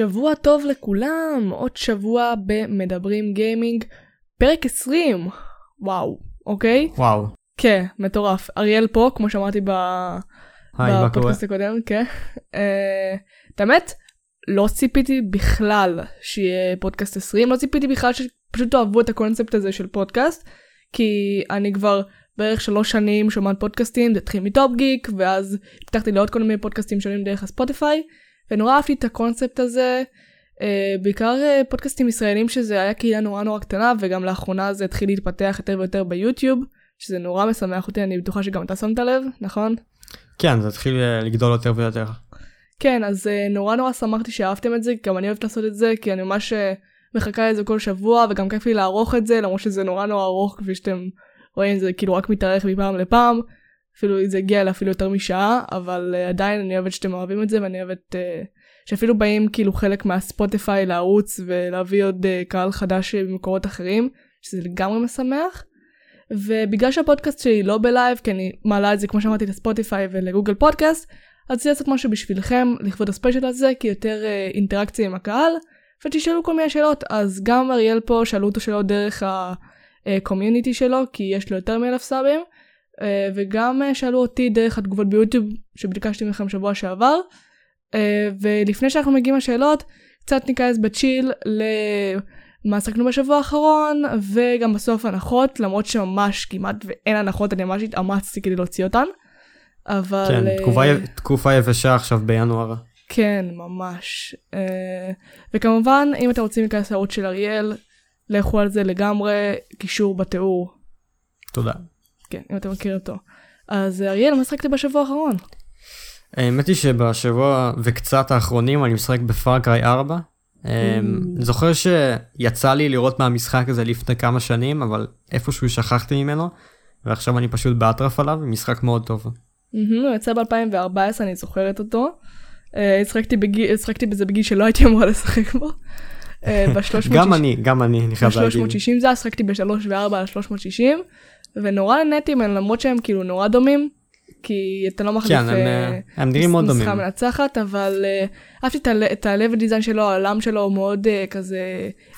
שבוע טוב לכולם, עוד שבוע במדברים גיימינג, פרק 20, וואו, אוקיי? וואו. כן, מטורף. אריאל פה, כמו שאמרתי ב... היי? בפודקאסט הקודם, כן. אה, את האמת, לא ציפיתי בכלל שיהיה פודקאסט 20, לא ציפיתי בכלל שפשוט תאהבו את הקונספט הזה של פודקאסט, כי אני כבר בערך שלוש שנים שומעת פודקאסטים, זה התחיל מטופ גיק, ואז פתחתי לעוד כל מיני פודקאסטים שונים דרך הספוטיפיי, ונורא אהבתי את הקונספט הזה, אה, בעיקר אה, פודקאסטים ישראלים שזה היה קהילה נורא נורא קטנה, וגם לאחרונה זה התחיל להתפתח יותר ויותר ביוטיוב, שזה נורא משמח אותי, אני בטוחה שגם אתה שמת לב, נכון? כן, זה התחיל אה, לגדול יותר ויותר. כן, אז uh, נורא נורא שמחתי שאהבתם את זה, גם אני אוהבת לעשות את זה, כי אני ממש uh, מחכה לזה כל שבוע, וגם כיף לי לערוך את זה, למרות שזה נורא נורא ארוך, כפי שאתם רואים, זה כאילו רק מתארך מפעם לפעם, אפילו זה הגיע לאפילו יותר משעה, אבל אה, עדיין אני אוהבת שאתם אוהבים את זה, ואני אוהבת אה, שאפילו באים כאילו חלק מהספוטיפיי לערוץ, ולהביא עוד אה, קהל חדש ממקורות אחרים, שזה לגמרי משמח. ובגלל שהפודקאסט שלי לא בלייב, כי אני מעלה את זה כמו שאמרתי לספוטיפיי ולגוגל פודקאסט, אז רציתי לעשות משהו בשבילכם לכבוד הספיישל הזה, כי יותר אה, אינטראקציה עם הקהל, ותשאלו כל מיני שאלות. אז גם אריאל פה, שאלו אותו שאלות דרך הקומיוניטי שלו, כי יש לו יותר מאלף סאבים, וגם אה, שאלו אותי דרך התגובות ביוטיוב שביקשתי מכם שבוע שעבר. אה, ולפני שאנחנו מגיעים לשאלות, קצת ניכנס בצ'יל למה עסקנו בשבוע האחרון, וגם בסוף הנחות, למרות שממש כמעט ואין הנחות, אני ממש התאמצתי כדי להוציא אותן. אבל... כן, אה, תקופה תקופה יבשה עכשיו בינואר. כן, ממש. אה, וכמובן, אם אתם רוצים להיכנס לערוץ של אריאל, לכו על זה לגמרי, קישור בתיאור. תודה. כן, אם אתם מכירים אותו. אז אה, אריאל, מה שחקת בשבוע האחרון? האמת היא שבשבוע וקצת האחרונים אני משחק בפארקריי 4. אני זוכר שיצא לי לראות מהמשחק הזה לפני כמה שנים, אבל איפשהו שכחתי ממנו, ועכשיו אני פשוט באטרף עליו, משחק מאוד טוב. הוא יצא ב-2014, אני זוכרת אותו. אה, השחקתי השחקתי בזה בגיל שלא הייתי אמורה לשחק בו. אה, ב-360 גם אני, גם אני, אני חייב להגיד. ב-360 זה, שחקתי ב-3 ו-4 על 360, ונורא נהניתי מהם למרות שהם כאילו נורא דומים, כי אתה לא מחליף כן, הם, אה, הם נראים מאוד נוסחה דומים. מנצחת, אבל אה, אהבתי את ה- את ה-level design שלו, העולם שלו הוא מאוד אה, כזה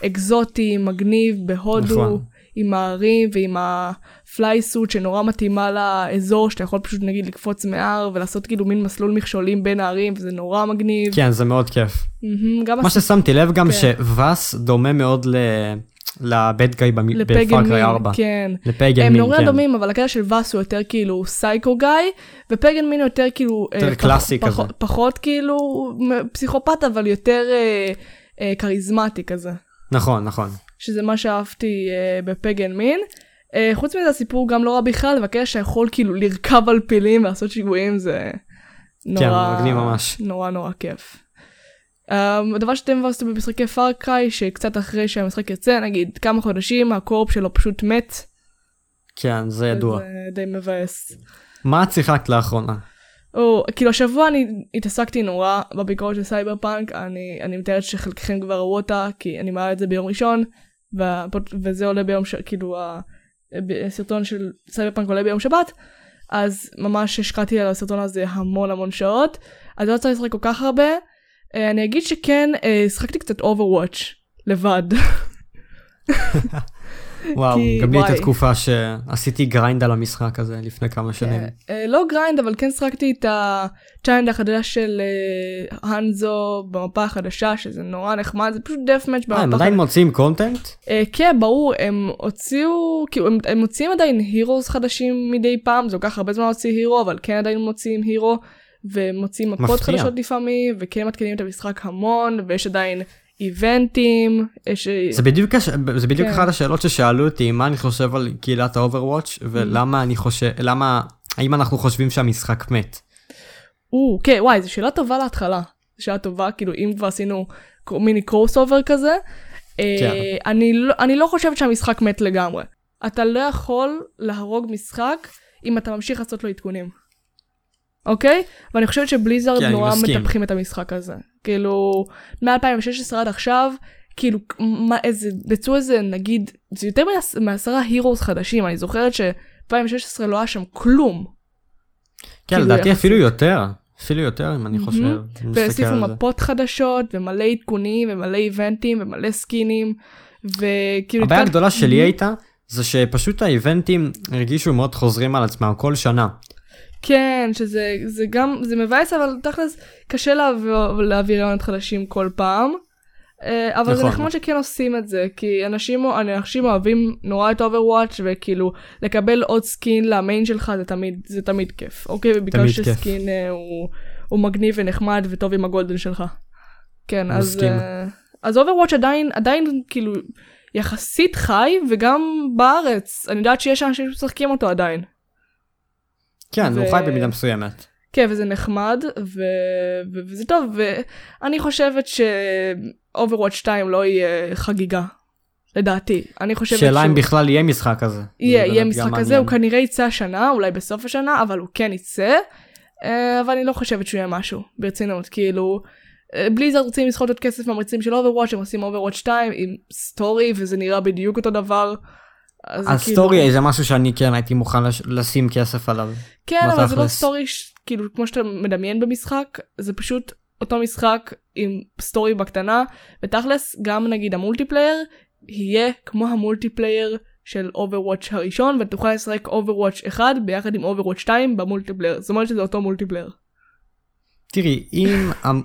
אקזוטי, מגניב, בהודו, נכון. עם ההרים ועם הפליי סוט שנורא מתאימה לאזור, שאתה יכול פשוט נגיד לקפוץ מהר ולעשות כאילו מין מסלול מכשולים בין הערים, וזה נורא מגניב. כן, זה מאוד כיף. גם מה הס- ששמתי לב גם כן. שוואס דומה מאוד ל... לבד גיא בפארקריי מין, 4. כן. לפגן הם מין, נורא כן. דומים, אבל הקטע של ואס הוא יותר כאילו סייקו גיא, ופגן מין הוא יותר כאילו... יותר אה, פח- קלאסי כזה. פחות כאילו פסיכופת, אבל יותר אה, אה, כריזמטי כזה. נכון, נכון. שזה מה שאהבתי אה, בפגן מין. חוץ מזה הסיפור גם לא רע בכלל, והקטע שיכול כאילו לרכב על פילים ולעשות שיגועים זה נורא... מגניב ממש. נורא נורא כיף. Um, הדבר שאתם עשיתם במשחקי Far Cry, שקצת אחרי שהמשחק יוצא, נגיד כמה חודשים, ה co-op שלו פשוט מת. כן, זה ידוע. זה די מבאס. מה את שיחקת לאחרונה? או, כאילו השבוע אני התעסקתי נורא בביקורת של סייבר פאנק, אני, אני מתארת שחלקכם כבר ראו אותה, כי אני מעלה את זה ביום ראשון, והפוד- וזה עולה ביום, ש... כאילו הסרטון של סייבר פאנק עולה ביום שבת, אז ממש השקעתי על הסרטון הזה המון המון שעות, אז לא צריך לשחק כל כך הרבה. אה, אני אגיד שכן, אה, שחקתי קצת Overwatch, לבד. וואו, כי- גם לי הייתה. תקופה שעשיתי grind על המשחק הזה לפני כמה שנים. אה, לא grind, אבל כן שחקתי את הצ'יינד החדש של Hanzo במפה החדשה, שזה נורא נחמד, זה פשוט deathmatch אה, הם במפה עדיין מוצאים content? כן, ברור, הם הוציאו, כאילו, הם, הם מוציאים עדיין heroes חדשים מדי פעם, זה לוקח הרבה זמן להוציא hero, אבל כן עדיין מוציאים hero, ומוציאים מפות מפתיע. חדשות לפעמים, וכן מתקינים את המשחק המון, ויש עדיין איבנטים, יש... זה בדיוק הש- זה בדיוק כן. אחת השאלות ששאלו אותי מה אני חושב על קהילת ה Overwatch. ולמה אני חושב למה האם אנחנו חושבים שהמשחק מת. או, כן, וואי, זו שאלה טובה להתחלה. שאלה טובה, כאילו, אם כבר עשינו mini crossover כזה, אה, כן. אני, לא, אני לא חושבת שהמשחק מת לגמרי. אתה לא יכול להרוג משחק אם אתה ממשיך לעשות לו עדכונים. אוקיי? ואני חושבת שבליזארד אני נורא. מטפחים את המשחק הזה. כאילו, מ-2016 עד עכשיו, כאילו, מה, איזה, יצאו איזה, נגיד, זה יותר מעש- מעשרה הירוס חדשים, אני זוכרת ש-2016 לא היה שם כלום. כן כאילו, לדעתי. אפילו יותר. אפילו יותר אם אני. חושב. והוסיפו. מפות חדשות ומלא עדכונים ומלא איבנטים ומלא סקינים וכאילו... הבעיה הגדולה שלי. הייתה זה שפשוט האיבנטים הרגישו מאוד חוזרים על עצמם כל שנה. כן, שזה זה גם, זה מבאס, אבל תכלס קשה להעביר, להעביר רעיונות חדשים כל פעם. אה, אבל זה נכון. נחמד שכן עושים את זה, כי אנשים, אנשים אוהבים נורא את Overwatch וכאילו לקבל עוד skin ל main שלך זה תמיד, זה תמיד כיף, אוקיי? ובגלל תמיד כיף. ש skin אה, הוא, הוא מגניב ונחמד וטוב עם ה golden שלך. כן, אז. אה, אז Overwatch עדיין, עדיין כאילו יחסית חי וגם בארץ, אני יודעת שיש אנשים שמשחקים אותו עדיין. כן, הוא ו- חי במידה מסוימת. כן, וזה נחמד, ו... ו... וזה טוב, ואני חושבת ש-Overwatch 2 לא יהיה חגיגה, לדעתי. אני חושבת שאלה אם שהוא- בכלל יהיה משחק כזה. יהיה, יהיה משחק כזה. הוא כנראה יצא השנה, אולי בסוף השנה, אבל הוא כן יצא, אה, אבל אני לא חושבת שהוא יהיה משהו, ברצינות, כאילו, Blizzard רוצים לסחוט עוד כסף מהמעריצים של Overwatch, הם עושים Overwatch 2 עם story, וזה נראה בדיוק אותו דבר. אז ה story כאילו- זה משהו שאני כן הייתי מוכן לש- לשים כסף עליו. כן, אבל זה לא. story, ש- כאילו, כמו שאתה מדמיין במשחק, זה פשוט אותו משחק עם story בקטנה, ותכלס, גם נגיד ה multiplayer, יהיה כמו ה multiplayer של Overwatch הראשון, ותוכל לשחק Overwatch 1 ביחד עם Overwatch 2 ב multiplayer. זאת אומרת שזה אותו multiplayer. תראי, אם המ-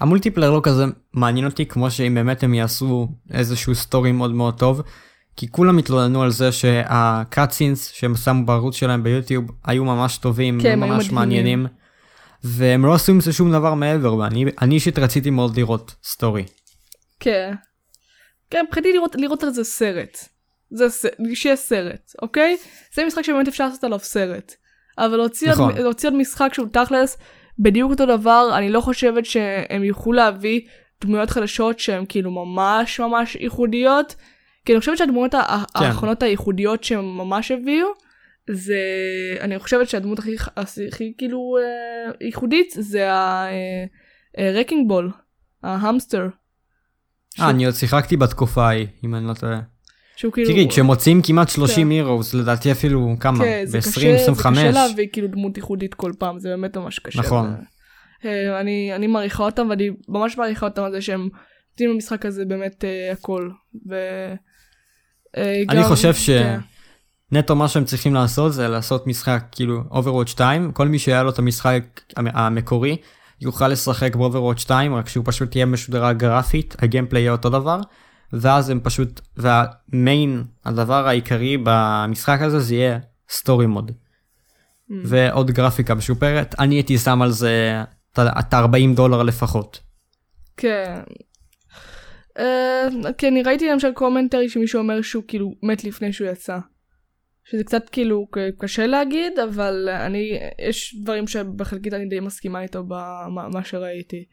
ה multiplayer לא כזה מעניין אותי כמו שאם באמת הם יעשו איזשהו story מאוד מאוד טוב, כי כולם התלוננו על זה שה cutscenes שהם שמו בערוץ שלהם ביוטיוב היו ממש טובים, כן, ממש. מעניינים, והם לא עשו עם זה שום דבר מעבר, ואני אני אישית רציתי מאוד לראות story. כן. כן, מבחינתי לראות, לראות על זה סרט. זה ס... שיהיה סרט, אוקיי? זה משחק שבאמת אפשר לעשות עליו סרט. אבל להוציא, נכון. עוד, להוציא עוד משחק שהוא תכלס בדיוק אותו דבר, אני לא חושבת שהם יוכלו להביא דמויות חדשות שהן כאילו ממש ממש ייחודיות. כי אני חושבת שהדמויות כן. האחרונות הייחודיות שהם ממש הביאו, זה... אני חושבת שהדמות הכי, הכי כאילו אה, ייחודית זה הרקינג בול, ההמסטר. אה, אני עוד שיחקתי בתקופה ההיא, אם אני לא טועה. שהוא כאילו... תראי, כשמוצאים כמעט 30 כן. הירוס, לדעתי אפילו כמה? כן, זה קשה, זה ב-20-25. קשה להביא כאילו דמות ייחודית כל פעם, זה באמת ממש קשה. נכון. ו- אה, אני, אני מעריכה אותם ואני ממש מעריכה אותם על זה שהם נותנים למשחק הזה באמת אה, הכל. אה, אני חושב ש... כן. נטו מה שהם צריכים לעשות זה לעשות משחק כאילו Overwatch 2 כל מי שהיה לו את המשחק המ- המקורי יוכל לשחק ב-Overwatch 2 רק שהוא פשוט יהיה משודרג גרפית ה gameplay יהיה אותו דבר ואז הם פשוט וה main הדבר העיקרי במשחק הזה זה יהיה story mode Mm. ועוד גרפיקה משופרת אני הייתי שם על זה את ה-40 דולר לפחות. כן. אה, כי אני ראיתי למשל commentary שמישהו אומר שהוא כאילו מת לפני שהוא יצא. שזה קצת כאילו קשה להגיד, אבל אני, יש דברים שבחלקית אני די מסכימה איתו במה שראיתי.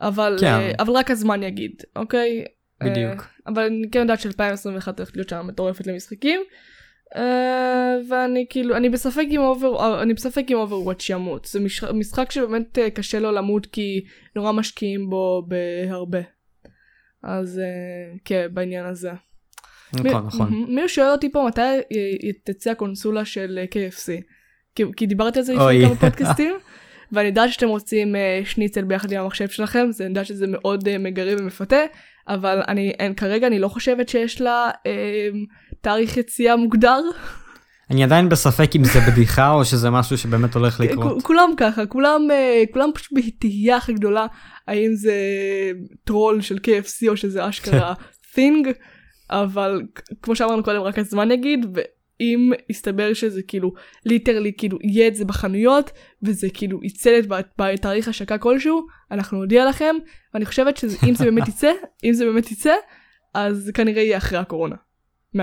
אבל, כן. אה, אבל רק הזמן יגיד, אוקיי? בדיוק. אה, אבל אני כן יודעת ש-2021 הולכת להיות שנה מטורפת למשחקים. אה, ואני כאילו, אני בספק אם Over, אני בספק אם Overwatch ימות. זה מש- משחק שבאמת קשה לו למות כי נורא משקיעים בו בהרבה. אז אה, כן, בעניין הזה. נכון מי- נכון. מישהו שואל אותי פה מתי י- תצא הקונסולה של אה, KFC. כי, כי דיברתי על זה לפני. כמה פודקאסטים, ואני יודעת שאתם רוצים אה, שניצל ביחד עם המחשב שלכם, אני יודעת שזה מאוד אה, מגרה ומפתה, אבל אני, אין, כרגע אני לא חושבת שיש לה אה, תאריך יציאה מוגדר. אני עדיין בספק אם זה בדיחה או שזה משהו שבאמת הולך לקרות. כולם ככה, כולם, אה, כולם פשוט בתהייה הכי גדולה, האם זה טרול של KFC או שזה אשכרה thing, אבל כמו שאמרנו קודם, רק הזמן יגיד, ואם יסתבר שזה כאילו literally כאילו יהיה את זה בחנויות, וזה כאילו יצא בת- בתאריך השקה כלשהו, אנחנו נודיע לכם, ואני חושבת שאם זה באמת יצא, אם זה באמת יצא, אז כנראה יהיה אחרי הקורונה. 100%.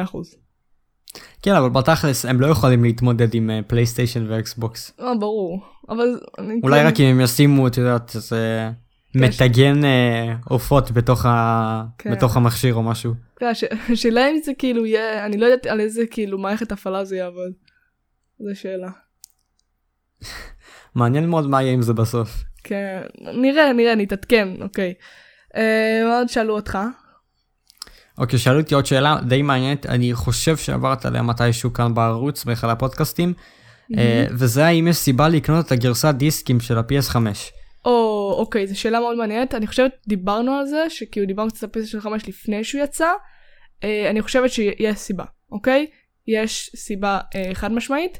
כן אבל בתכלס הם לא יכולים להתמודד עם PlayStation ו Xbox. אה, ברור. אבל... אולי כן- רק אם הם ישימו את יודעת איזה מטגן אה, עופות בתוך ה- כן. בתוך המכשיר או משהו. כן, הש- השאלה אם זה כאילו יהיה, אני לא יודעת על איזה כאילו מערכת הפעלה זה יעבוד. זו שאלה. מעניין מאוד מה יהיה עם זה בסוף. כן, נראה, נראה, נתעדכן, אוקיי. אה, מה עוד שאלו אותך? אוקיי שאלו אותי עוד שאלה די מעניינת אני חושב שעברת עליה מתישהו כאן בערוץ באחד הפודקאסטים. אה, וזה האם יש סיבה לקנות את הגרסת דיסקים של ה-PS5. או, אוקיי, זו שאלה מאוד מעניינת. אני חושבת, דיברנו על זה, שכאילו דיברנו קצת על PlayStation 5 לפני שהוא יצא. אה, אני חושבת שיש סיבה, אוקיי? יש סיבה אה, חד משמעית.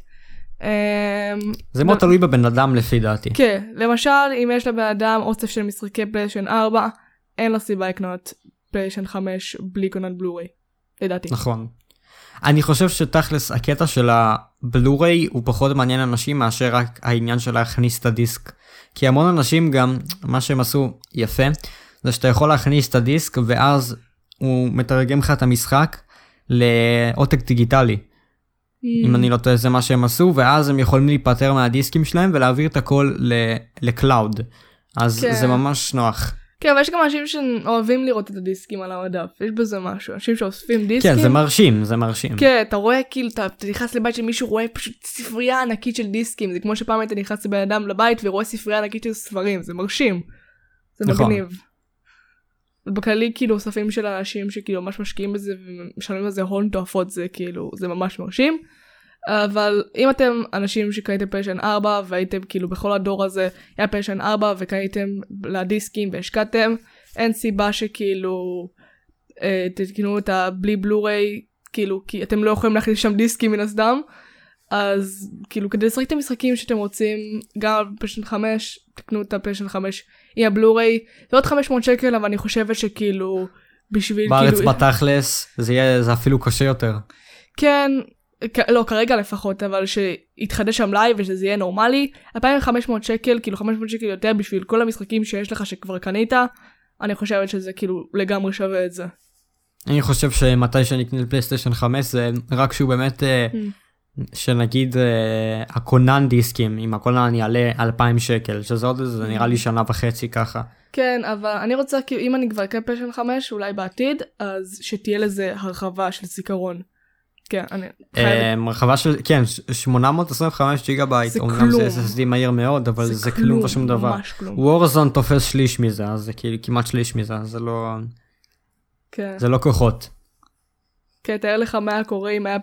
אה, זה מאוד תלוי בבן אדם לפי דעתי. כן, למשל, אם יש לבן אדם אוסף של משחקי PlayStation 4, אין לו סיבה לקנות PlayStation 5 בלי קונת בלוריי, לדעתי. נכון. אני חושב שתכלס הקטע של הבלוריי הוא פחות מעניין אנשים מאשר רק העניין של להכניס את הדיסק. כי המון אנשים גם, מה שהם עשו יפה, זה שאתה יכול להכניס את הדיסק ואז הוא מתרגם לך את המשחק לעותק דיגיטלי. Mm. אם אני לא טועה זה מה שהם עשו, ואז הם יכולים להיפטר מהדיסקים שלהם ולהעביר את הכל ל cloud. אז כן. זה ממש נוח. כן, אבל יש גם אנשים שאוהבים לראות את הדיסקים על המדף, יש בזה משהו, אנשים שאוספים דיסקים. כן, זה מרשים, זה מרשים. כן, אתה רואה כאילו, אתה, אתה נכנס לבית של מישהו, רואה פשוט ספרייה ענקית של דיסקים, זה כמו שפעם היית נכנס לבן אדם לבית ורואה ספרייה ענקית של ספרים, זה מרשים. זה נכון. מגניב. בכללי כאילו אוספים של אנשים שכאילו ממש משקיעים בזה ומשלמים על זה הון תועפות זה כאילו זה ממש מרשים. אבל אם אתם אנשים שקניתם פלייסטיישן 4 והייתם כאילו בכל הדור הזה היה פלייסטיישן 4 וקניתם לדיסקים והשקעתם אין סיבה שכאילו אה, תקנו את הבלי בלוריי כאילו כי אתם לא יכולים להכניס שם דיסקים מן הסתם. אז כאילו כדי לשחק את המשחקים שאתם רוצים גם פלייסטיישן 5 תקנו את הפלייסטיישן 5 עם הבלוריי זה עוד 500 שקל אבל אני חושבת שכאילו בשביל בארץ כאילו בתכלס זה יהיה זה אפילו קשה יותר. כן לא כרגע לפחות אבל כשיתחדש המלאי וכשזה יהיה נורמלי 2500 שקל כאילו 500 שקל יותר בשביל כל המשחקים שיש לך שכבר קנית אני חושבת שזה כאילו לגמרי שווה את זה. אני חושב שמתי שנקנה פלייסטיישן 5 זה רק שהוא באמת אה, שנגיד אה, הכונן דיסקים עם הכונן יעלה 2,000 שקל שזה עוד איזה נראה לי שנה וחצי ככה. כן אבל אני רוצה כאילו אם אני כבר אקנה פלייסטיישן 5 אולי בעתיד אז שתהיה לזה הרחבה של זיכרון. כן אני חייבת. אה, הרחבה של כן ש- 825 ג'יגה בייט זה אמנם זה כלום. SSD מהיר מאוד אבל זה כלום ושום דבר. ממש כלום. Warzone תופס שליש מזה אז זה כאילו כמעט שליש מזה זה לא כן. זה לא כוחות. כן, תאר לך מה היה קורה אם היה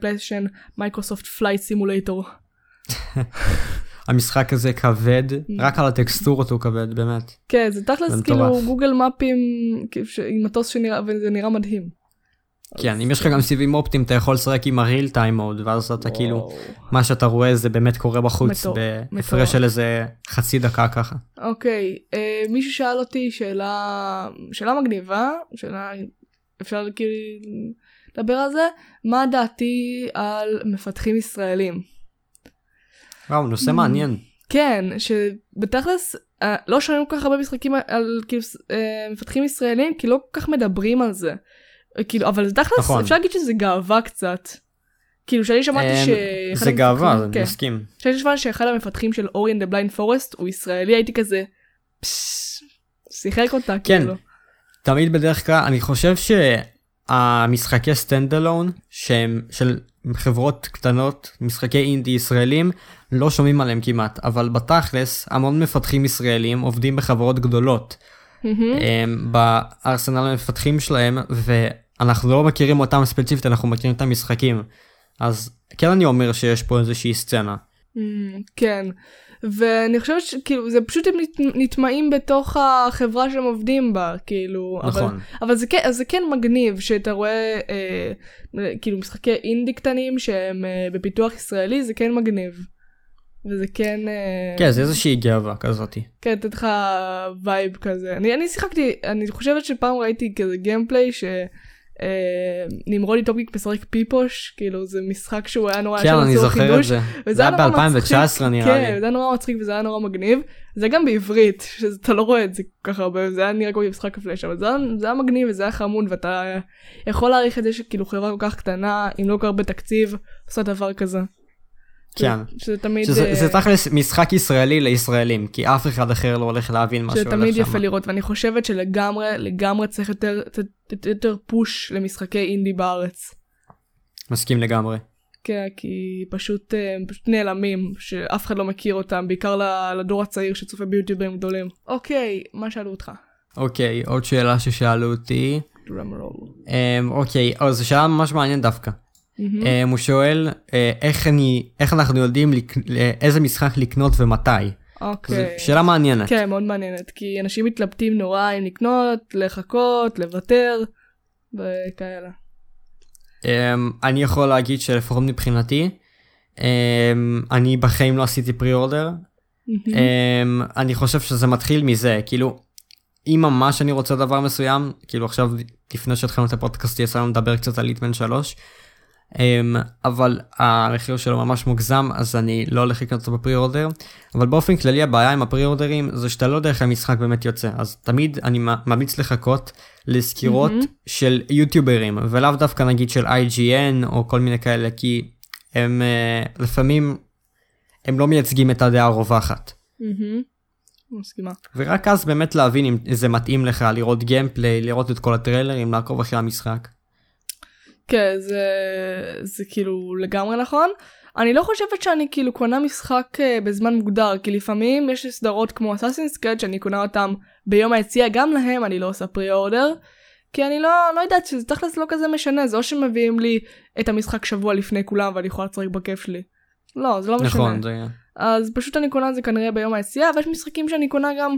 פליישן- Microsoft Flight Simulator. המשחק הזה כבד רק על הטקסטורות הוא כבד באמת. כן, זה תכלס זה כאילו. Google Maps עם מטוס שנראה, וזה נראה מדהים. כן אם יש לך גם סיבים אופטיים אתה יכול לשחק עם ה real time mode ואז אתה כאילו. מה שאתה רואה זה באמת קורה בחוץ בהפרש. של איזה חצי דקה ככה. אוקיי, אה, מישהו שאל אותי שאלה, שאלה מגניבה, שאלה, אפשר כאילו לדבר על זה, מה דעתי על מפתחים ישראלים? וואו נושא. מעניין. כן, שבתכלס אה, לא שומעים כל כך הרבה משחקים על כאילו אה, מפתחים ישראלים, כי לא כל כך מדברים על זה. כאילו, אבל תכלס נכון. אפשר להגיד שזה גאווה קצת. כאילו שאני שמעתי אמ, ש... זה גאווה אני כן. מסכים. כשאני שמעתי שאחד המפתחים של Ori and the Blind Forest הוא ישראלי הייתי כזה שיחק אותה כן. כאילו. תמיד בדרך כלל אני חושב שהמשחקי stand alone שהם של חברות קטנות משחקי אינדי ישראלים לא שומעים עליהם כמעט אבל בתכלס המון מפתחים ישראלים עובדים בחברות גדולות. הם בארסנל המפתחים שלהם ואנחנו לא מכירים אותם ספציפית אנחנו מכירים את המשחקים אז כן אני אומר שיש פה איזושהי סצנה. אמ, כן. ואני חושבת שכאילו זה פשוט הם נטמעים בתוך החברה שהם עובדים בה כאילו אבל, נכון. אבל זה כן זה כן מגניב שאתה רואה אה, כאילו משחקי אינדי קטנים שהם אה, בפיתוח ישראלי זה כן מגניב. וזה כן אה, כן זה איזושהי גאווה כזאתי. כן, לתת לך vibe כזה. אני, אני שיחקתי, אני חושבת שפעם ראיתי כזה gameplay ש... אה, נמרודי טופיק משחק פיפוש, כאילו זה משחק שהוא היה נורא, כן אני זוכר את זה. זה היה נורא מצחיק. ב-2019 נראה כן, לי. זה היה נורא מצחיק וזה היה נורא מגניב. זה גם בעברית, שאתה לא רואה את זה כל כך הרבה, זה היה נראה כמו משחק הפלאש, אבל זה היה, זה היה מגניב וזה היה חמוד ואתה יכול להעריך את זה שכאילו חברה כל כך קטנה, עם לא כל כך הרבה תקציב, עושה דבר כזה. כן. שזה תמיד... שזה אה, זה תכלס משחק ישראלי לישראלים כי אף אחד אחר לא הולך להבין מה שזה שהולך תמיד שם. יפה לראות ואני חושבת שלגמרי לגמרי צריך יותר יותר, פוש למשחקי אינדי בארץ. מסכים לגמרי. כן כי פשוט אה, פשוט נעלמים שאף אחד לא מכיר אותם בעיקר לדור הצעיר שצופה ביוטיוברים גדולים. אוקיי מה שאלו אותך? אוקיי עוד שאלה ששאלו אותי. דרם רול. אמ, אוקיי אז זו שאלה ממש מעניינת דווקא. מהמם. אה, הוא שואל אה, איך אני, איך אנחנו יודעים לק- איזה משחק לקנות ומתי. אוקיי. שאלה מעניינת. כן, מאוד מעניינת, כי אנשים מתלבטים נורא אם לקנות, לחכות, לוותר, וכאלה. אמ, אני יכול להגיד שלפחות מבחינתי, אמ, אני בחיים לא עשיתי פרי אורדר. מהמם. אמ, אני חושב שזה מתחיל מזה, כאילו, אם ממש אני רוצה דבר מסוים, כאילו עכשיו לפני שהתחלנו את הפודקאסט יצא לנו לדבר קצת על ליטמן 3, אמ, אבל המחיר שלו ממש מוגזם, אז אני לא הולך לקנות אותו בפרי אורדר. אבל באופן כללי הבעיה עם הפרי אורדרים זה שאתה לא יודע איך המשחק באמת יוצא, אז תמיד אני ממליץ לחכות לסקירות מהמם. של יוטיוברים, ולאו דווקא נגיד של IGN או כל מיני כאלה, כי הם אה, לפעמים, הם לא מייצגים את הדעה הרווחת. מהמם. מסכימה. ורק אז באמת להבין אם זה מתאים לך, לראות גיימפליי, לראות את כל הטריילרים, לעקוב אחרי המשחק. כן, זה, זה כאילו לגמרי נכון. אני לא חושבת שאני כאילו קונה משחק אה, בזמן מוגדר, כי לפעמים יש סדרות כמו אסאסינס קרד שאני קונה אותם ביום היציאה, גם להם אני לא עושה פרי אורדר, כי אני לא, לא יודעת שזה תכלס לא כזה משנה, זה או שמביאים לי את המשחק שבוע לפני כולם ואני יכולה לשחק בכיף שלי. לא, זה לא משנה. נכון, זה... אז פשוט אני קונה את זה כנראה ביום היציאה, ויש משחקים שאני קונה גם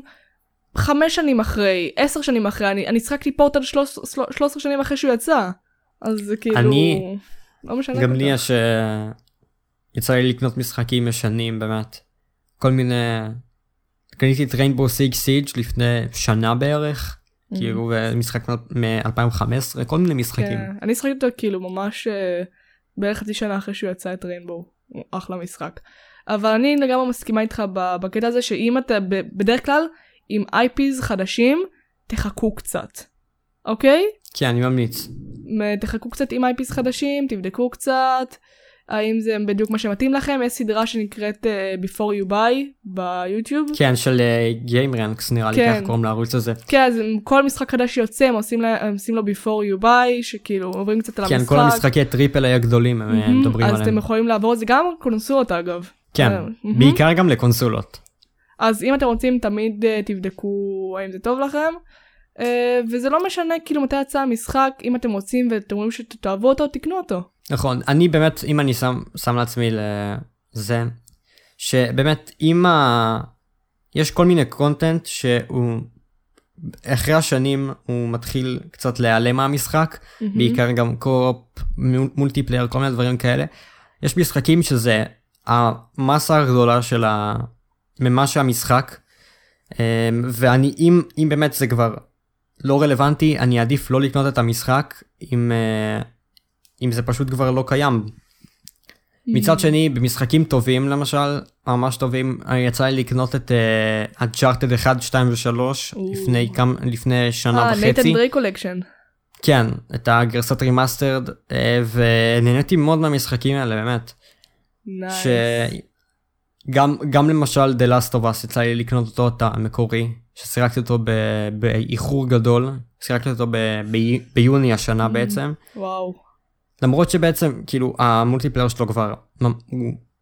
חמש שנים אחרי, עשר שנים אחרי, אני, אני שיחקתי פורטל שלוש עשרה שנים אחרי שהוא יצא. אז זה כאילו... אני- לא משנה. גם לי. יש... אה, יצא לי לקנות משחקים ישנים באמת. כל מיני... קניתי את ריינבו סיג סיג' לפני שנה בערך, Mhm. כאילו, ומשחק מ-2015, כל מיני משחקים. כן, אני שחקתי אותו כאילו ממש אה, בערך חצי שנה אחרי שהוא יצא את ריינבו. הוא אחלה משחק. אבל אני לגמרי מסכימה איתך בקטע הזה שאם אתה בדרך כלל עם IPs חדשים, תחכו קצת. אוקיי? כן, אני ממליץ. תחכו קצת עם IPs חדשים, תבדקו קצת, האם זה בדיוק מה שמתאים לכם, יש סדרה שנקראת uh, Before You Buy ביוטיוב. כן, של gameranx נראה לי, כן. ככה קוראים לערוץ הזה. כן, אז כל משחק חדש שיוצא הם עושים, לה, הם עושים לו Before You Buy, שכאילו עוברים קצת על כן, המשחק. כל המשחקי triple A הגדולים הם אה, מהמם, מדברים אז אתם עליהם. יכולים לעבור את זה גם קונסולות אגב. כן, אה, מהמם. בעיקר גם לקונסולות. אז אם אתם רוצים תמיד uh, תבדקו האם זה טוב לכם. Uh, וזה לא משנה כאילו מתי יצא המשחק, אם אתם רוצים ואתם רואים שתאהבו אותו, תקנו אותו. נכון, אני באמת, אם אני שם, שם לעצמי לזה, שבאמת, אם ה... יש כל מיני content שהוא, אחרי השנים הוא מתחיל קצת להיעלם מהמשחק, מהמם. בעיקר גם co-op, mul- multiplayer, כל מיני דברים כאלה. יש משחקים שזה המסה הגדולה של ה... ממה שהמשחק, אמ, ואני, אם, אם באמת זה כבר לא רלוונטי, אני אעדיף לא לקנות את המשחק, אם, אה, אם זה פשוט כבר לא קיים. מצד שני, במשחקים טובים למשל, ממש טובים, אה, יצא לי לקנות את Uncharted 1, 2 ו-3 או. לפני, כמה, לפני שנה אה, וחצי. Nathan Drake Collection. כן, את הגרסת remastered, אה, ונהניתי מאוד מהמשחקים האלה, באמת. nice. שגם גם למשל The Last of Us יצא לי לקנות אותו את המקורי, ששיחקתי אותו ב- באיחור גדול, שיחקתי אותו ב- ב- ביוני השנה Mm. בעצם, וואו. למרות שבעצם כאילו ה multiplayer שלו כבר הוא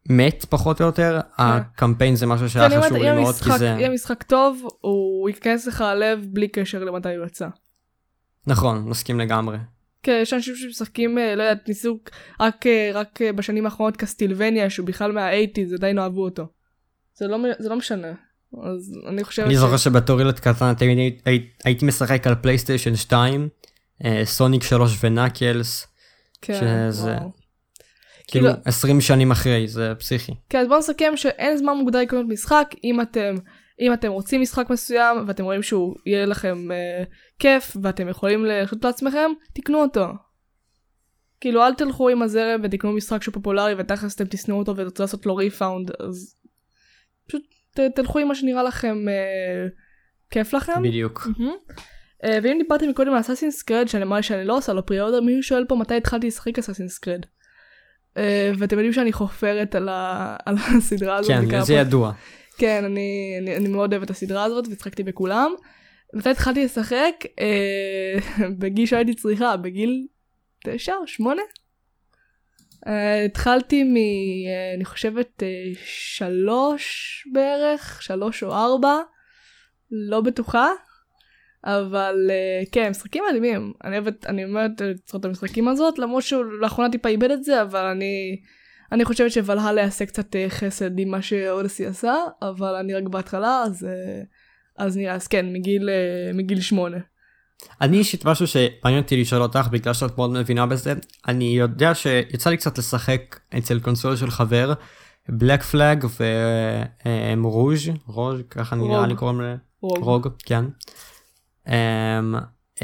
מת פחות או יותר, הקמפיין זה משהו שהיה כן, חשוב לי מאוד, כי זה, אם המשחק טוב, הוא ייכנס לך ללב בלי קשר למתי הוא יצא. נכון, מסכים לגמרי. כן, יש אנשים שמשחקים, אה, לא יודעת, ניסו רק, אה, רק אה, בשנים האחרונות קסטילבניה, שהוא בכלל מה-80's, עדיין אהבו אותו. זה לא, זה לא משנה. אז אני חושבת אני זוכר שבתור ילד קטן תמיד הי- הי- הייתי משחק על פלייסטיישן 2, אה, סוניק 3 ונקלס, כן, שזה- וואו. כאילו כאילו- 20 שנים אחרי, זה פסיכי. כן, אז בואו נסכם שאין זמן מוגדר לקנות משחק, אם אתם, אם אתם רוצים משחק מסוים, ואתם רואים שהוא יהיה לכם אה, כיף, ואתם יכולים להרשות לעצמכם, תקנו אותו. כאילו, אל תלכו עם הזרם ותקנו משחק שהוא פופולרי, ותכלס אתם תשנאו אותו ותרצו לעשות לו refund, אז פשוט ת, תלכו עם מה שנראה לכם אה, כיף לכם. בדיוק. מהמם. אה, ואם דיברתי מקודם על Assassin's Creed, שאני אמרה שאני לא עושה לו pre-order, מישהו שואל פה מתי התחלתי לשחק Assassin's Creed. אה, ואתם יודעים שאני חופרת על, ה... על הסדרה הזאת. כן, זה ידוע. כן, אני, אני, אני מאוד אוהבת את הסדרה הזאת, והצחקתי בכולם. מתי התחלתי לשחק? אה, בגיל שהייתי צריכה, בגיל תשע או שמונה? אה, התחלתי מ... אה, אני חושבת אה, שלוש בערך, שלוש או ארבע, לא בטוחה. אבל כן, משחקים מדהימים. אני אוהבת, אני אומרת את המשחקים הזאת, למרות שהוא לאחרונה טיפה איבד את זה, אבל אני, אני חושבת שוולהלה יעשה קצת חסד עם מה שאודסי עשה, אבל אני רק בהתחלה, אז, אז נראה, אז כן, מגיל, מגיל שמונה. אני אישית משהו שמעניין אותי לשאול אותך בגלל שאת מאוד מבינה בזה אני יודע שיצא לי קצת לשחק אצל קונסול של חבר בלק פלאג ורוז' רוז' ככה נראה לי קוראים לזה רוג. כן. Um, uh,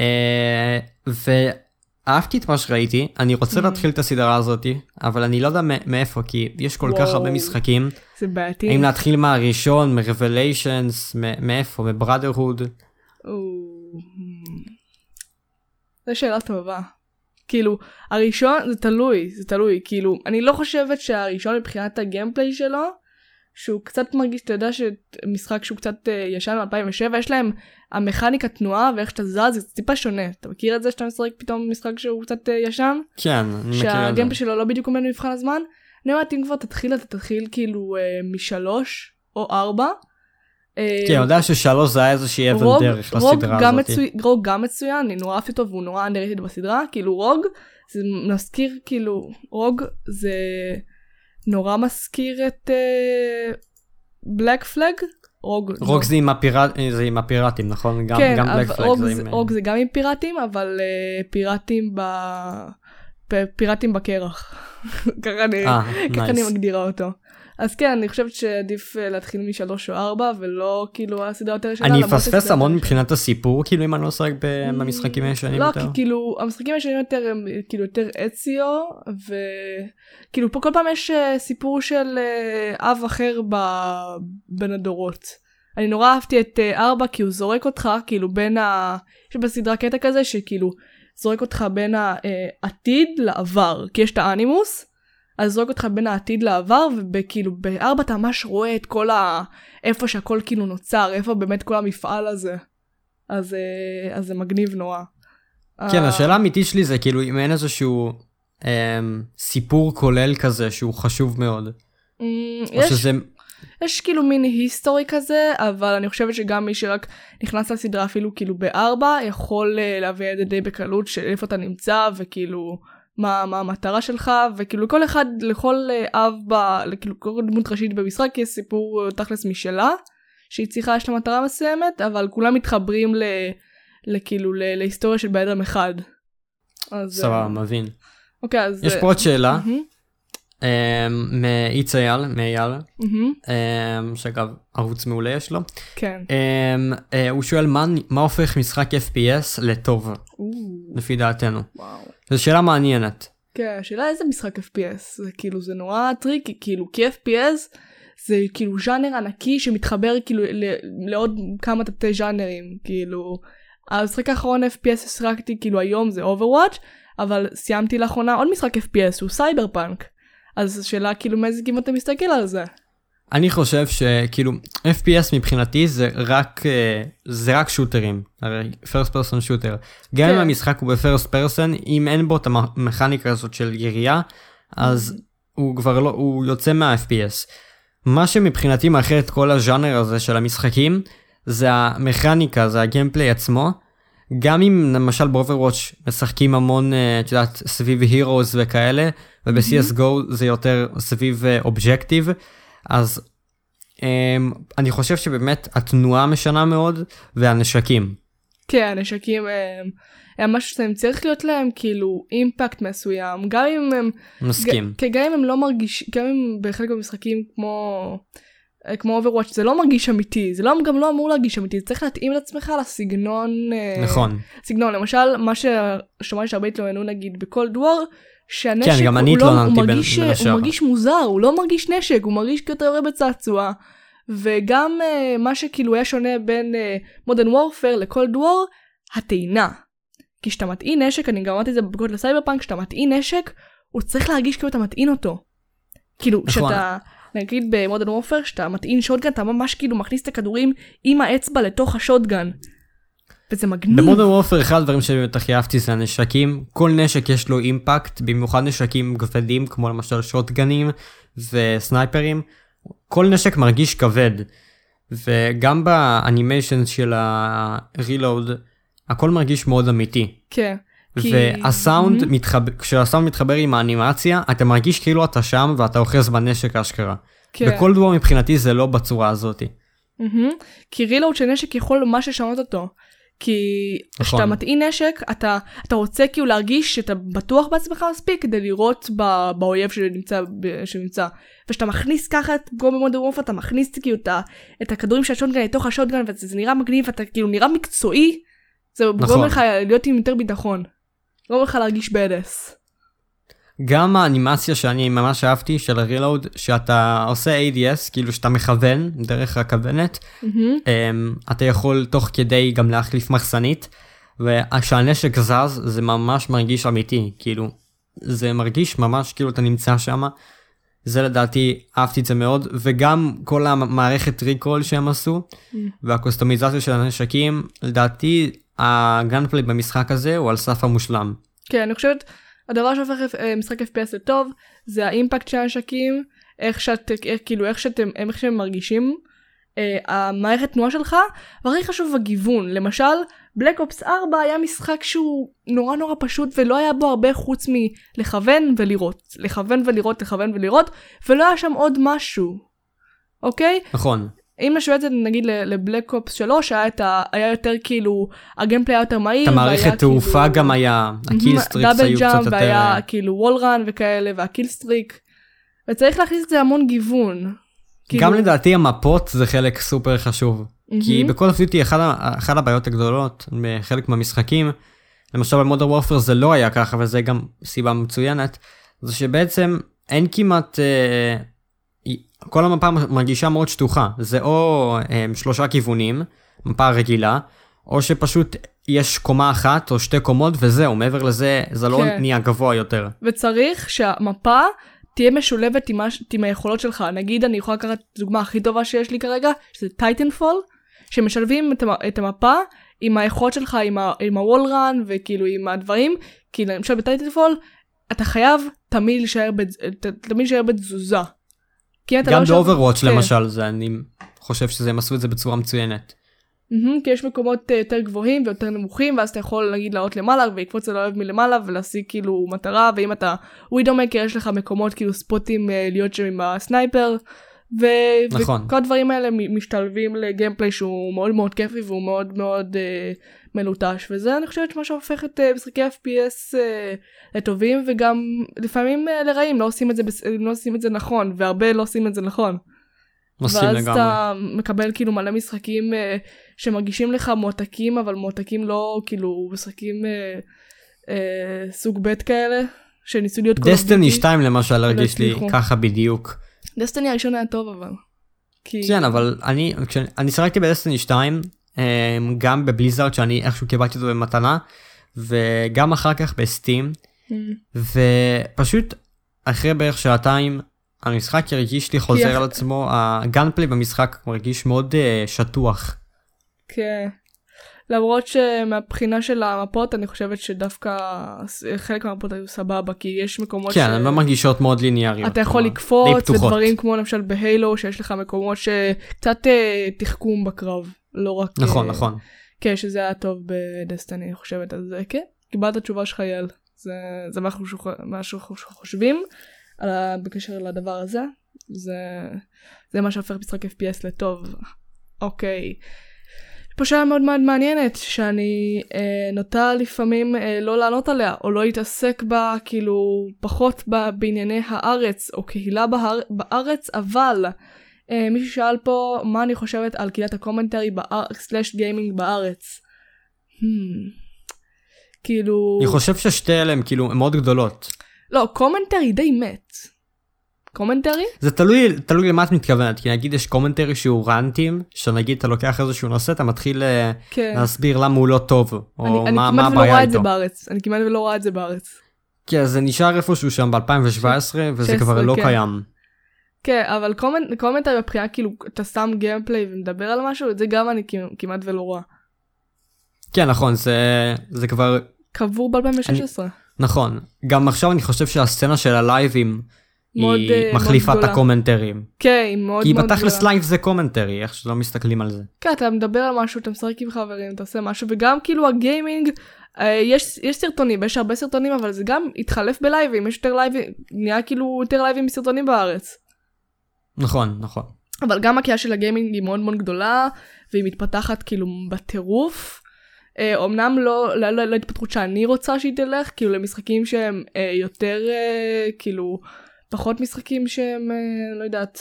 ואהבתי את מה שראיתי אני רוצה mm. להתחיל את הסדרה הזאתי אבל אני לא יודע מאיפה כי יש כל כך הרבה משחקים. זה בעייתי. האם להתחיל מהראשון מרבליישנס מאיפה מבראדרהוד. זו שאלה טובה. כאילו, הראשון זה תלוי, זה תלוי, כאילו, אני לא חושבת שהראשון מבחינת הגיימפליי שלו, שהוא קצת מרגיש, אתה יודע שמשחק שהוא קצת uh, ישן מ-2007, יש להם המכניקה תנועה ואיך שאתה זז זה טיפה שונה. אתה מכיר את זה שאתה משחק פתאום משחק שהוא קצת uh, ישן? כן, אני מכיר את זה. שהגיימפליי שלו לא בדיוק עומד במבחן הזמן? אני אומרת אם כבר תתחיל אתה תתחיל כאילו uh, משלוש או ארבע. אה, כן, אני יודע ששלוש זה היה איזושהי אבן דרך לסדרה הזאת. רוג גם מצוין, אני נורא אהבתי אותו והוא נורא אנדרטד בסדרה, כאילו רוג, זה מזכיר כאילו, רוג זה נורא מזכיר את בלק פלאג. רוג, רוג זה, עם הפירט, זה עם הפיראטים נכון? גם, כן, גם בלק רוג, זה עם... רוג זה גם עם פיראטים אבל uh, פיראטים ב... פיראטים בקרח. ככה אני, 아, ככה אני מגדירה אותו. אז כן, אני חושבת שעדיף אה, להתחיל משלוש או ארבע, ולא כאילו הסדרה יותר ישנה. אני אפספס המון מבחינת הסיפור, כאילו אם אני לא אשחק במשחקים הישנים יותר. לא, כי כאילו המשחקים הישנים יותר הם כאילו יותר אציו, וכאילו פה כל פעם יש אה, סיפור של אה, אב אחר בין הדורות. אני נורא אהבתי את ארבע כי הוא זורק אותך כאילו בין ה... יש בסדרה קטע כזה שכאילו זורק אותך בין העתיד לעבר, כי יש את האנימוס. אז אותך בין העתיד לעבר וכאילו בארבע אתה ממש רואה את כל ה... איפה שהכל כאילו נוצר איפה באמת כל המפעל הזה. אז, אה, אז זה מגניב נורא. כן השאלה האמיתית שלי זה כאילו אם אין איזשהו אמ, סיפור כולל כזה שהוא חשוב מאוד. Mm, יש, שזה... יש כאילו מין היסטורי כזה אבל אני חושבת שגם מי שרק נכנס לסדרה אפילו כאילו בארבע יכול להביא את זה די בקלות של איפה אתה נמצא וכאילו. מה, מה המטרה שלך וכאילו כל אחד לכל אה, אב ב... כאילו כל דמות ראשית במשחק יש סיפור אה, תכלס משלה שהיא צריכה יש לה מטרה מסוימת אבל כולם מתחברים ל... לכאילו ל... להיסטוריה של בן אדם אחד. סבבה מבין. אוקיי אז יש פה עוד שאלה. מאיץ אייל, מאייל, שאגב ערוץ מעולה יש לו. כן. אה, הוא שואל מה הופך משחק FPS לטוב, לפי דעתנו. זו שאלה מעניינת. כן, השאלה איזה משחק FPS, זה כאילו זה נורא טריקי, כאילו כי FPS זה כאילו ז'אנר ענקי שמתחבר כאילו לעוד כמה תתי ז'אנרים, כאילו המשחק האחרון FPS ששחקתי כאילו היום זה Overwatch, אבל סיימתי לאחרונה עוד משחק FPS הוא סייבר פאנק. אז השאלה כאילו מאיזה כיוון אתה מסתכל על זה. אני חושב שכאילו FPS מבחינתי זה רק אה, זה רק שוטרים הרי first person shooter גם אם כן. המשחק הוא ב-first person אם אין בו את המכניקה הזאת של ירייה אז הוא כבר לא הוא יוצא מה-FPS. מה שמבחינתי מאחד את כל הז'אנר הזה של המשחקים זה המכניקה זה ה gameplay עצמו. גם אם למשל באוברוואץ' משחקים המון אה, את יודעת סביב heroes וכאלה וב-CSGO זה יותר סביב objective. Uh, אז um, אני חושב שבאמת התנועה משנה מאוד והנשקים. כן הנשקים הם, הם משהו שהם צריך להיות להם כאילו impact מסוים גם אם הם מסכים ג, גם אם הם לא מרגיש גם אם בחלק מהמשחקים כמו כמו אוברוואץ' זה לא מרגיש אמיתי זה לא גם לא אמור להרגיש אמיתי זה צריך להתאים את עצמך לסגנון אה, נכון סגנון למשל מה ששמעתי שהרבה התלוננו נגיד ב Call of Duty שהנשק כן, גם אני הוא, לא, הוא, מרגיש, הוא מרגיש מוזר, הוא לא מרגיש נשק, הוא מרגיש כיותר בצעצוע. וגם uh, מה שכאילו היה שונה בין Modern uh, Warfare ל Call of Duty, הטעינה. כי כשאתה מטעין נשק, אני גם אמרתי את זה בבגוד לסייבר פאנק, כשאתה מטעין נשק, הוא צריך להרגיש כאילו אתה מטעין אותו. כאילו, נכון. כשאתה, נגיד ב Modern Warfare, כשאתה מטעין shotgun, אתה ממש כאילו מכניס את הכדורים עם האצבע לתוך ה shotgun. וזה מגניב. במודרן וופר אחד הדברים שבאמת הכי אהבתי זה הנשקים, כל נשק יש לו impact, במיוחד נשקים כבדים כמו למשל שוטגנים וסנייפרים, כל נשק מרגיש כבד. וגם ב animation של ה reload הכל מרגיש מאוד אמיתי. כן. כי- והסאונד Mhm. מתחבר, כשהסאונד מתחבר עם האנימציה, אתה מרגיש כאילו אתה שם ואתה אוחז בנשק אשכרה. כן. בכל דבר מבחינתי זה לא בצורה הזאת. מהמם. כי רילוד של נשק יכול ממש לשנות אותו. כי נכון. כשאתה מטעין נשק, אתה, אתה רוצה כאילו להרגיש שאתה בטוח בעצמך מספיק כדי לירות ב, באויב שנמצא, שנמצא. וכשאתה מכניס ככה את גו במודרן וורפר, אתה מכניס כאילו את, את הכדורים של השוטגן לתוך השוטגן, וזה זה נראה מגניב, ואתה כאילו נראה מקצועי, זה נכון. גורם לך להיות עם יותר ביטחון. גורם לך להרגיש בדס. גם האנימציה שאני ממש אהבתי של הרילוד, שאתה עושה ADS, כאילו שאתה מכוון דרך הכוונת. אמ, אתה יכול תוך כדי גם להחליף מחסנית, וכשהנשק זז זה ממש מרגיש אמיתי, כאילו, זה מרגיש ממש כאילו אתה נמצא שם. זה לדעתי, אהבתי את זה מאוד, וגם כל המערכת ריקול שהם עשו, והקוסטומיזציה של הנשקים, לדעתי הגאנפליי במשחק הזה הוא על סף המושלם. כן, אני חושבת, הדבר שהופך אה, משחק FPS לטוב, זה האימפקט של הנשקים, איך שאת, איך, כאילו, איך שאתם, איך שהם מרגישים, אה, המערכת תנועה שלך, והכי חשוב הגיוון. למשל, בלק אופס 4 היה משחק שהוא נורא נורא פשוט, ולא היה בו הרבה חוץ מלכוון ולירות. לכוון ולירות, לכוון ולירות, ולא היה שם עוד משהו. אוקיי? נכון, אם נשווה את זה נגיד ל Black Ops 3 היה, את ה, היה יותר כאילו ה gameplay היה יותר מהיר. את המערכת והיה תעופה כאילו- גם היה, ה killstreaks, double היו קצת jump יותר... והיה כאילו wall run וכאלה וה killstreak. וצריך להכניס לזה המון גיוון. כאילו- גם לדעתי המפות זה חלק סופר חשוב. כי. בכל אחד, ה- אחד הבעיות הגדולות בחלק מהמשחקים, למשל ב Modern Warfare זה לא היה ככה וזה גם סיבה מצוינת, זה שבעצם אין כמעט, אה, כל המפה מרגישה מאוד שטוחה, זה או אה, שלושה כיוונים, מפה רגילה, או שפשוט יש קומה אחת או שתי קומות וזהו, מעבר לזה זה לא כן. נהיה גבוה יותר. וצריך שהמפה תהיה משולבת עם, הש- עם היכולות שלך. נגיד אני יכולה לקחת דוגמה הכי טובה שיש לי כרגע, שזה Titanfall, שמשלבים את, המ- את המפה עם היכולות שלך, עם, ה- עם ה wall run וכאילו עם הדברים, כי למשל ב Titanfall אתה חייב תמיד להישאר, בת- תמיד להישאר בתזוזה. לא גם ב Overwatch כן. למשל, זה אני חושב שהם עשו את זה בצורה מצוינת. מהמם, כי יש מקומות אה, יותר גבוהים ויותר נמוכים ואז אתה יכול נגיד לעלות למעלה ולקפוץ על האויב מלמעלה ולהשיג כאילו מטרה ואם אתה Widowmaker יש לך מקומות כאילו ספוטים אה, להיות שם עם ה sniper. ו- נכון. וכל הדברים האלה משתלבים לגיימפליי שהוא מאוד מאוד כיפי והוא מאוד מאוד אה, מלוטש וזה אני חושבת מה שהופך את אה, משחקי FPS אה, לטובים וגם לפעמים אה, לרעים לא עושים את זה לא עושים את זה נכון והרבה לא עושים את זה נכון. ואז לגמרי. אתה מקבל כאילו מלא משחקים אה, שמרגישים לך מועתקים אבל מועתקים לא כאילו משחקים אה, אה, סוג ב' כאלה שניסו להיות דסטיני 2 למשל הרגיש לי. ככה בדיוק. דסטיני הראשון היה טוב אבל. כי... כן אבל אני כשאני אני שיחקתי בדסטיני 2 אמ, גם בבליזארד שאני איכשהו קיבלתי אותו במתנה וגם אחר כך בסטים Mm. ופשוט אחרי בערך שעתיים המשחק הרגיש לי חוזר על עצמו הגאנפליי במשחק מרגיש מאוד אה, שטוח. כן. למרות שמבחינה של המפות אני חושבת שדווקא חלק מהמפות היו סבבה כי יש מקומות כן הן לא מרגישות מאוד ליניאריות. אתה יכול לקפוץ. ודברים כמו למשל בהיילו שיש לך מקומות שקצת אה, תחכום בקרב לא רק נכון אה, נכון. כן שזה היה טוב בדסטיני אני חושבת אז כן קיבלת תשובה שלך יעל זה זה מה שאנחנו חושבים על ה- בקשר לדבר הזה זה זה מה שהופך משחק FPS לטוב אוקיי. יש פה שאלה מאוד מאוד מעניינת שאני אה, נוטה לפעמים אה, לא לענות עליה או לא להתעסק בה כאילו פחות ב, בענייני הארץ או קהילה בהר, בארץ אבל אה, מישהו שאל פה מה אני חושבת על קהילת ה commentary slash gaming בארץ. Hmm. כאילו אני חושב ששתי אלה הם כאילו הן מאוד גדולות. לא commentary די מת. commentary? זה תלוי תלוי למה את מתכוונת כי נגיד יש commentary שהוא רנטים שנגיד אתה לוקח איזשהו נושא אתה מתחיל אה, כן. להסביר למה הוא לא טוב או אני, אני מה כמעט מה ולא הבעיה רואה את זה איתו. בארץ. אני כמעט ולא רואה את זה בארץ. כן זה נשאר איפשהו שם ב-2017 וזה 16, כבר לא כן. קיים. כן, אבל comment, commentary מבחינה כאילו אתה שם gameplay ומדבר על משהו, את זה גם אני כמעט- כמעט ולא רואה. כן נכון זה זה כבר קבור ב-2016. נכון גם עכשיו אני חושב שהסצנה של הלייבים מאוד, היא אה, מחליפה את. הקומנטרים. כן, היא מאוד כי מאוד בתכלס גדולה. live זה commentary, איך שלא מסתכלים על זה. כן, אתה מדבר על משהו, אתה משחק עם חברים, אתה עושה משהו, וגם כאילו ה gaming, אה, יש, יש סרטונים, יש הרבה סרטונים, אבל זה גם התחלף בלייבים, יש יותר לייבים, נהיה כאילו יותר לייבים מסרטונים בארץ. נכון, נכון. אבל גם הקהילה של הגיימינג היא מאוד מאוד גדולה, והיא מתפתחת כאילו בטירוף. אה, אמנם לא, לא, לא, לא התפתחות שאני רוצה שהיא תלך, כאילו למשחקים שהם אה, יותר, אה, כאילו, פחות משחקים שהם, אה, לא יודעת,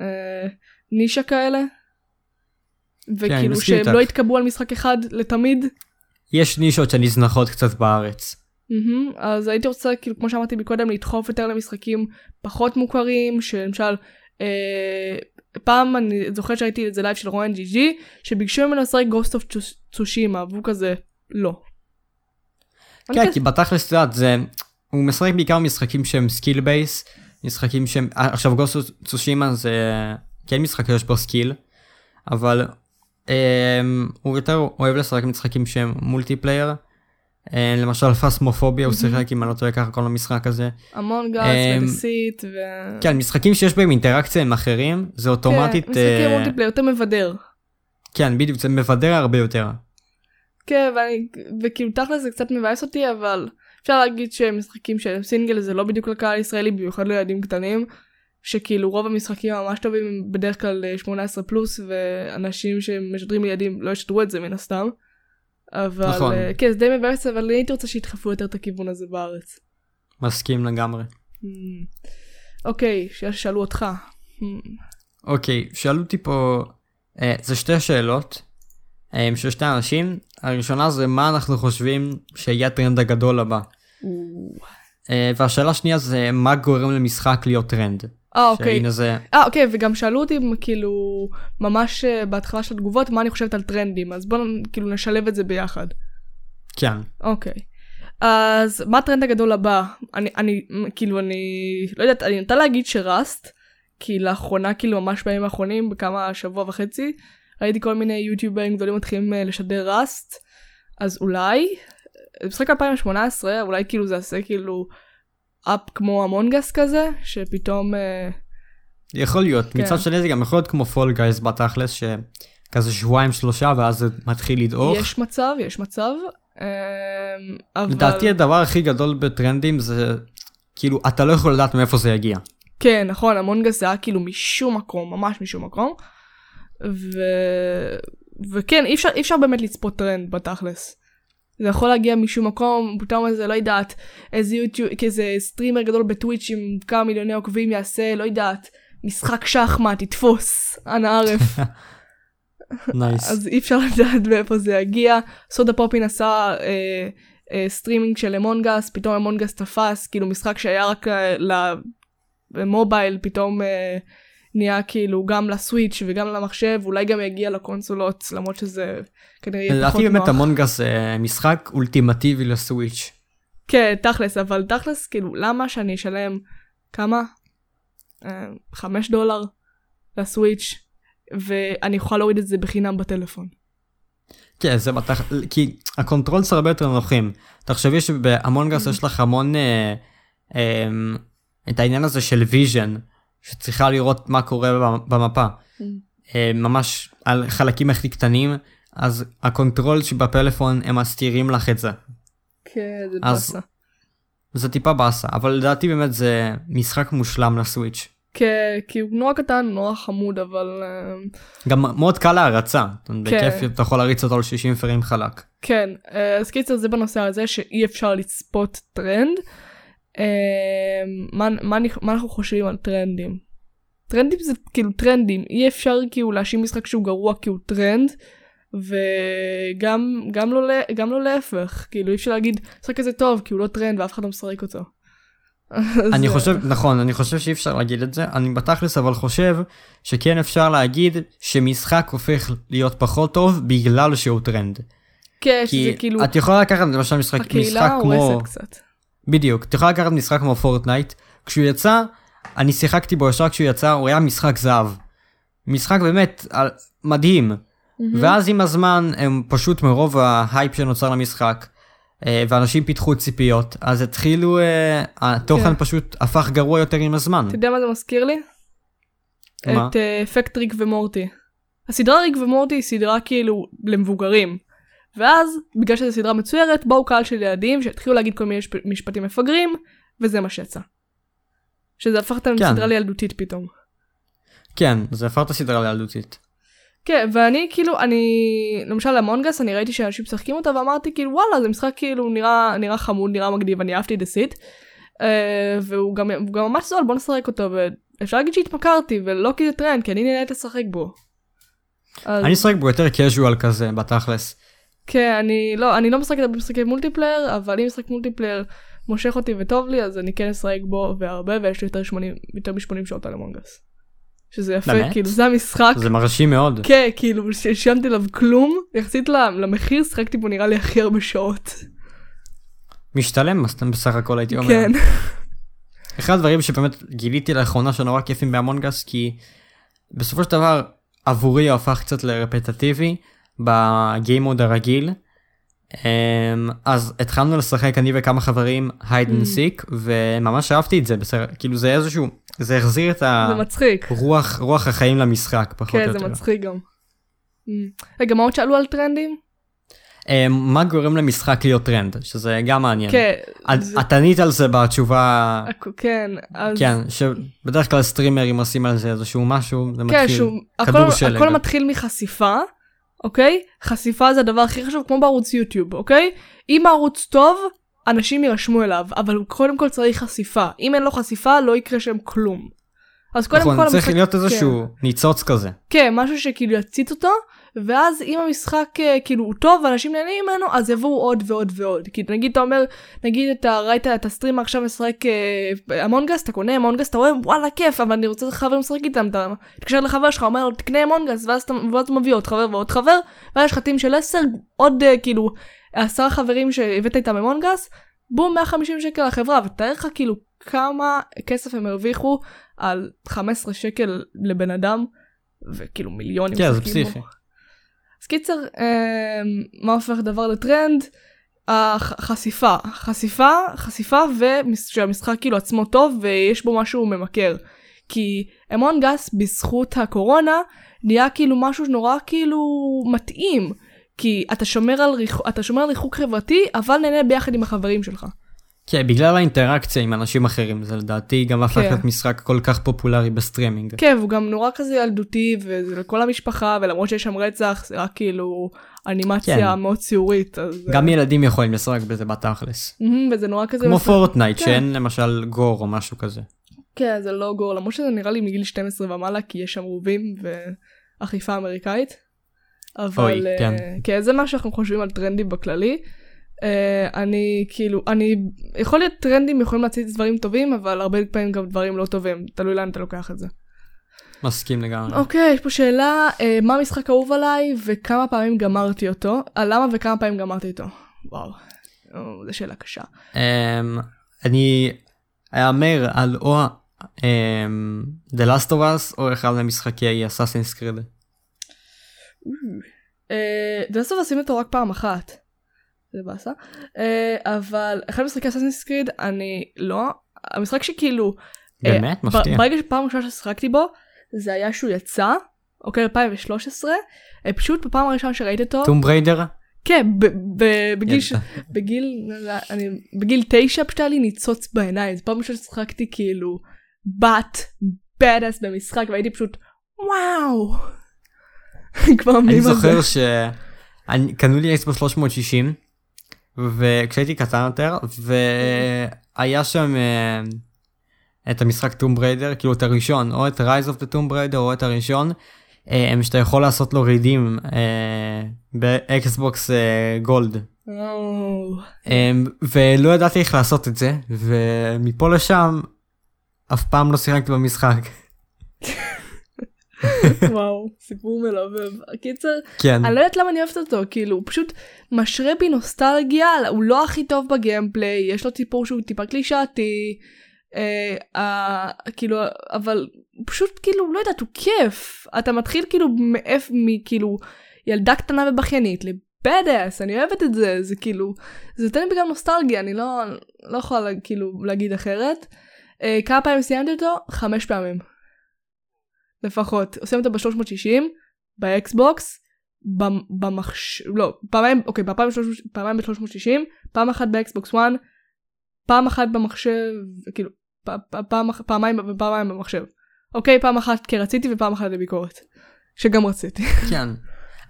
אה, נישה כאלה. וכאילו מסכים שהם. לא יתקבעו על משחק אחד לתמיד. יש נישות שנזנחות קצת בארץ. מהמם, אז הייתי רוצה, כאילו, כמו שאמרתי מקודם, לדחוף יותר למשחקים פחות מוכרים, שלמשל, אה, פעם אני זוכרת שהייתי איזה live של רואן GG, שביקשו ממנו לשחק Ghost of Tsushima, והוא כזה, לא. כן, כי בתכלס, את יודעת, זה... הוא משחק בעיקר משחקים שהם skill base, משחקים שהם... אה, עכשיו Ghost of Tsushima זה כן משחק שיש בו skill, אבל אמ, הוא יותר אוהב לשחק משחקים שהם multiplayer. אה, למשל Phasmophobia הוא שיחק אם אני לא טועה ככה כל המשחק הזה. המון גס אמ, ודסית, ו... כן, משחקים שיש בהם אינטראקציה עם אחרים, זה אוטומטית... כן, משחקי אה, multiplayer יותר מבדר. כן, בדיוק, זה מבדר הרבה יותר. כן, ואני, וכאילו תכל'ס זה קצת מבאס אותי, אבל אפשר להגיד שמשחקים שהם סינגל זה לא בדיוק לקהל ישראלי, במיוחד לילדים קטנים, שכאילו רוב המשחקים הממש טובים הם בדרך כלל אה, 18 פלוס, ואנשים שמשדרים לילדים לא ישדרו את זה מן הסתם. אבל נכון. אה, כן, זה די מבאס, אבל אני הייתי רוצה שידחפו יותר את הכיוון הזה בארץ. מסכים לגמרי. Hmm. אוקיי, שאלו אותך. Hmm. אוקיי, שאלו אותי פה, אה, זה שתי שאלות אה, של שתי אנשים. הראשונה זה מה אנחנו חושבים שיהיה הטרנד הגדול הבא. אה, והשאלה השנייה זה מה גורם למשחק להיות טרנד. אה, אוקיי. שהנה זה, אה, אוקיי, וגם שאלו אותי כאילו ממש אה, בהתחלה של התגובות מה אני חושבת על טרנדים, אז בואו כאילו נשלב את זה ביחד. כן. אוקיי. אז מה הטרנד הגדול הבא? אני, אני, כאילו, אני, לא יודעת, אני נוטה להגיד שראסט, כי לאחרונה, כאילו, ממש בימים האחרונים, בכמה שבוע וחצי, ראיתי כל מיני יוטיוברים גדולים מתחילים אה, לשדר ראסט, אז אולי, זה משחק 2018, אולי כאילו זה יעשה כאילו אפ כמו המונגס כזה, שפתאום, אה, יכול להיות. כן. מצד שני זה גם יכול להיות כמו פול גייז בתכלס, שכזה שבועיים שלושה ואז זה מתחיל לדעוך. יש מצב, יש מצב, אה, אבל... לדעתי הדבר הכי גדול בטרנדים זה כאילו אתה לא יכול לדעת מאיפה זה יגיע. כן, נכון, המונגס זה היה כאילו משום מקום, ממש משום מקום. ו... וכן, אי אפשר, אי אפשר באמת לצפות טרנד בתכלס. זה יכול להגיע משום מקום, פתאום איזה, לא יודעת, איזה יוטיוב, כאיזה סטרימר גדול בטוויץ' עם כמה מיליוני עוקבים יעשה, לא יודעת, משחק שחמט, יתפוס, אנא ערף. נייס. אז אי אפשר לדעת מאיפה זה יגיע. סודהפופין עשה אה, אה, סטרימינג של Among Us, פתאום Among Us תפס, כאילו משחק שהיה רק אה, למובייל, פתאום אה, נהיה כאילו גם לסוויץ' וגם למחשב, אולי גם יגיע לקונסולות, למרות שזה כנראה יהיה פחות לדעתי באמת נוח. Among Us זה משחק אולטימטיבי לסוויץ'. כן, תכלס, אבל תכלס, כאילו, למה שאני אשלם כמה? אה, חמש דולר לסוויץ', ואני יכולה להוריד את זה בחינם בטלפון. כן זה בטח כי ה controls הרבה יותר נוחים. תחשבי שב Among Us יש לך המון אה, אה, את העניין הזה של vision שצריכה לראות מה קורה במ- במפה. אה, ממש על חלקים הכי קטנים אז הקונטרול שבפלאפון הם מסתירים לך את זה. כן, זה באסה. זה טיפה באסה אבל לדעתי באמת זה משחק מושלם לסוויץ'. כן, כי הוא נורא קטן, נורא חמוד, אבל אה, גם מאוד קל להרצה. כן. בכיף אתה יכול להריץ אותו על 60 frame חלק. כן, אה, אז קיצר זה בנושא הזה שאי אפשר לצפות טרנד. אה, מה, מה, אני- מה אנחנו חושבים על טרנדים? טרנדים זה כאילו טרנדים, אי אפשר כאילו להאשים משחק שהוא גרוע כי הוא טרנד, וגם גם לא, גם לא להפך, כאילו אי אפשר להגיד משחק כזה טוב כי הוא לא טרנד ואף אחד לא משחק אותו. אני חושב, נכון, אני חושב שאי אפשר להגיד את זה, אני בתכלס אבל חושב שכן אפשר להגיד שמשחק הופך להיות פחות טוב בגלל שהוא טרנד. כן, שזה כי כאילו, את יכולה לקחת למשל משחק, משחק הקהילה כמו, הורסת קצת. בדיוק, את יכולה לקחת משחק כמו פורטנייט, כשהוא יצא, אני שיחקתי בו ישר כשהוא יצא, הוא היה משחק זהב. משחק באמת על- מדהים. מהמם. ואז עם הזמן הם פשוט מרוב ההייפ שנוצר למשחק, אה, ואנשים פיתחו ציפיות, אז התחילו, אה, התוכן כן. פשוט הפך גרוע יותר עם הזמן. אתה יודע מה זה מזכיר לי? מה? את אה, אפקט ריק ומורטי. הסדרה ריק ומורטי היא סדרה כאילו למבוגרים. ואז, בגלל שזו סדרה מצוירת, באו קהל של ילדים שהתחילו להגיד כל מיני משפ- משפטים מפגרים, וזה מה שיצא. שזה הפך אותם כן. לסדרה לילדותית פתאום. כן, זה הפך את הסדרה לילדותית. כן, ואני כאילו, אני, למשל המונגס, אני ראיתי שאנשים משחקים אותה ואמרתי כאילו וואלה זה משחק כאילו נראה, נראה חמוד, נראה מגניב, אני אהבתי את הסיט. Uh, והוא גם, גם ממש זול, בוא נשחק אותו, ואפשר להגיד שהתמכרתי, ולא כי זה טרנד, כי אני נהנית לשחק בו. אז, אני אשחק בו יותר casual כזה, בתכלס. כן, אני לא, אני לא משחקת במשחקי מולטיפלייר, אבל אם משחק מולטיפלייר מושך אותי וטוב לי, אז אני כן אשחק בו והרבה, ויש לי יותר, 80, יותר מ-80 שעות על Among Us. שזה יפה, באמת? כאילו זה המשחק. זה מרשים מאוד. כן, כאילו, ששילמתי עליו כלום, יחסית למחיר, שיחקתי בו נראה לי הכי הרבה שעות. משתלם, בסך הכל הייתי אומר. כן. אחד הדברים שבאמת גיליתי לאחרונה שנורא כיפים בהמונגס, כי בסופו של דבר עבורי הוא הפך קצת לרפטטיבי בגיימוד הרגיל. אמ, אז התחלנו לשחק אני וכמה חברים hide and Mm. seek וממש אהבתי את זה בסדר כאילו זה איזשהו זה החזיר את. הרוח רוח החיים למשחק פחות או כן, יותר. זה מצחיק גם. Mm. רגע, מה עוד שאלו על טרנדים? אמ, מה גורם למשחק להיות טרנד שזה גם מעניין. כן. את- ענית על זה בתשובה כן, אז... כן שבדרך כלל סטרימרים עושים על זה איזשהו משהו זה כן, מתחיל שהוא... כדור הכל- שלג. הכל מתחיל מחשיפה, אוקיי? חשיפה זה הדבר הכי חשוב, כמו בערוץ יוטיוב, אוקיי? אם הערוץ טוב, אנשים יירשמו אליו, אבל קודם כל צריך חשיפה. אם אין לו חשיפה, לא יקרה שם כלום. אז קודם נכון, כל צריך המשחק- להיות כן. איזשהו ניצוץ כזה. כן, משהו שכאילו יציץ אותו, ואז אם המשחק אה, כאילו הוא טוב ואנשים נהנים ממנו, אז יבואו עוד ועוד ועוד. כי נגיד אתה אומר, נגיד אתה ראית את הסטרימר עכשיו משחק אה, Among Us, אתה קונה Among Us, אתה רואה וואלה כיף, אבל אני רוצה חבר לשחק איתם, אתה מתקשר לחבר שלך, אומר לו תקנה Among Us, ואז אתה מביא עוד חבר ועוד חבר, ואז יש לך team של 10, עוד אה, כאילו עשרה חברים שהבאת איתם Among Us, בום 150 שקל לחברה, ותאר לך כאילו כמה כסף הם הרוויחו על 15 שקל לבן אדם. וכאילו מיליונים כן, זה. פסיכי. אז קיצר, אמ, מה הופך דבר לטרנד? החשיפה, חשיפה, חשיפה ושהמשחק כאילו עצמו טוב ויש בו משהו ממכר. כי אמון גס בזכות הקורונה נהיה כאילו משהו נורא כאילו מתאים. כי אתה שומר על, ריח... אתה שומר על ריחוק חברתי אבל נהנה ביחד עם החברים שלך. כן, בגלל האינטראקציה עם אנשים אחרים, זה לדעתי גם הפך כן. להיות משחק כל כך פופולרי בסטרימינג. כן, והוא גם נורא כזה ילדותי וזה לכל המשפחה ולמרות שיש שם רצח זה רק כאילו אנימציה כן. מאוד ציורית. אז, גם ילדים יכולים לשחק בזה בתכלס. מהמם, וזה נורא כזה כמו פורטנייט, כן. שאין למשל גור או משהו כזה. כן זה לא גור למרות שזה נראה לי מגיל 12 ומעלה כי יש שם רובים ואכיפה אמריקאית. אבל אוי, אה, כן. כן זה מה שאנחנו חושבים על טרנדים בכללי. אה, אני כאילו אני יכול להיות טרנדים יכולים להציץ דברים טובים אבל הרבה פעמים גם דברים לא טובים תלוי לאן אתה לוקח את זה. מסכים לגמרי. אוקיי יש פה שאלה אה, מה המשחק אהוב עליי וכמה פעמים גמרתי אותו אה, למה וכמה פעמים גמרתי אותו. וואו. אה, זו שאלה קשה. אמ, אני אאמר על או אמ, The Last of Us או אחד ממשחקי אסאסינס קריד. דסטוב עשינו אותו רק פעם אחת. זה באסה. אה, אבל אחד משחקי אסאסינס קריד אני לא המשחק שכאילו אה, באמת? מפתיע. ברגע שפעם ראשונה ששיחקתי בו זה היה שהוא יצא אוקיי 2013 אה, פשוט בפעם הראשונה שראיתי אותו טום בריידר? כן ב- ב- בגיל ש- בגיל אני בגיל תשע פשוט היה לי ניצוץ בעיניים זו פעם ראשונה ששיחקתי כאילו בת בדאס במשחק והייתי פשוט וואו. כבר אני. זוכר שקנו לי אקסבוקס 360 וכשהייתי קטן יותר והיה שם אה, את המשחק טום בריידר כאילו את הראשון או את רייז אוף דה טום בריידר או את הראשון אה, שאתה יכול לעשות לו redeem אה, באקסבוקס גולד. ולא ידעתי איך לעשות את זה ומפה לשם אף פעם לא שיחקתי במשחק וואו, סיפור מלבב. קיצר, כן אני לא יודעת למה אני אוהבת אותו, כאילו, הוא פשוט משרה בי נוסטלגיה, הוא לא הכי טוב בגיימפליי, יש לו סיפור שהוא טיפה קלישאתי, אה, אה, כאילו, אבל הוא פשוט כאילו, לא יודעת, הוא כיף. אתה מתחיל כאילו מאיפה, מכאילו, ילדה קטנה ובכיינית, בדאס, אני אוהבת את זה, זה כאילו, זה נותן לי בגלל נוסטלגיה, אני לא, לא יכולה כאילו להגיד אחרת. אה, כמה פעמים סיימתי אותו? חמש פעמים. לפחות. עושים אותו ב-360, באקסבוקס, במחש... לא, פעמיים, אוקיי, פעמיים ב-360, פעם אחת באקסבוקס 1, פעם אחת במחשב, כאילו, פעם, פעמיים ופעמיים במחשב. אוקיי, פעם אחת כי רציתי ופעם אחת לביקורת. שגם רציתי. כן.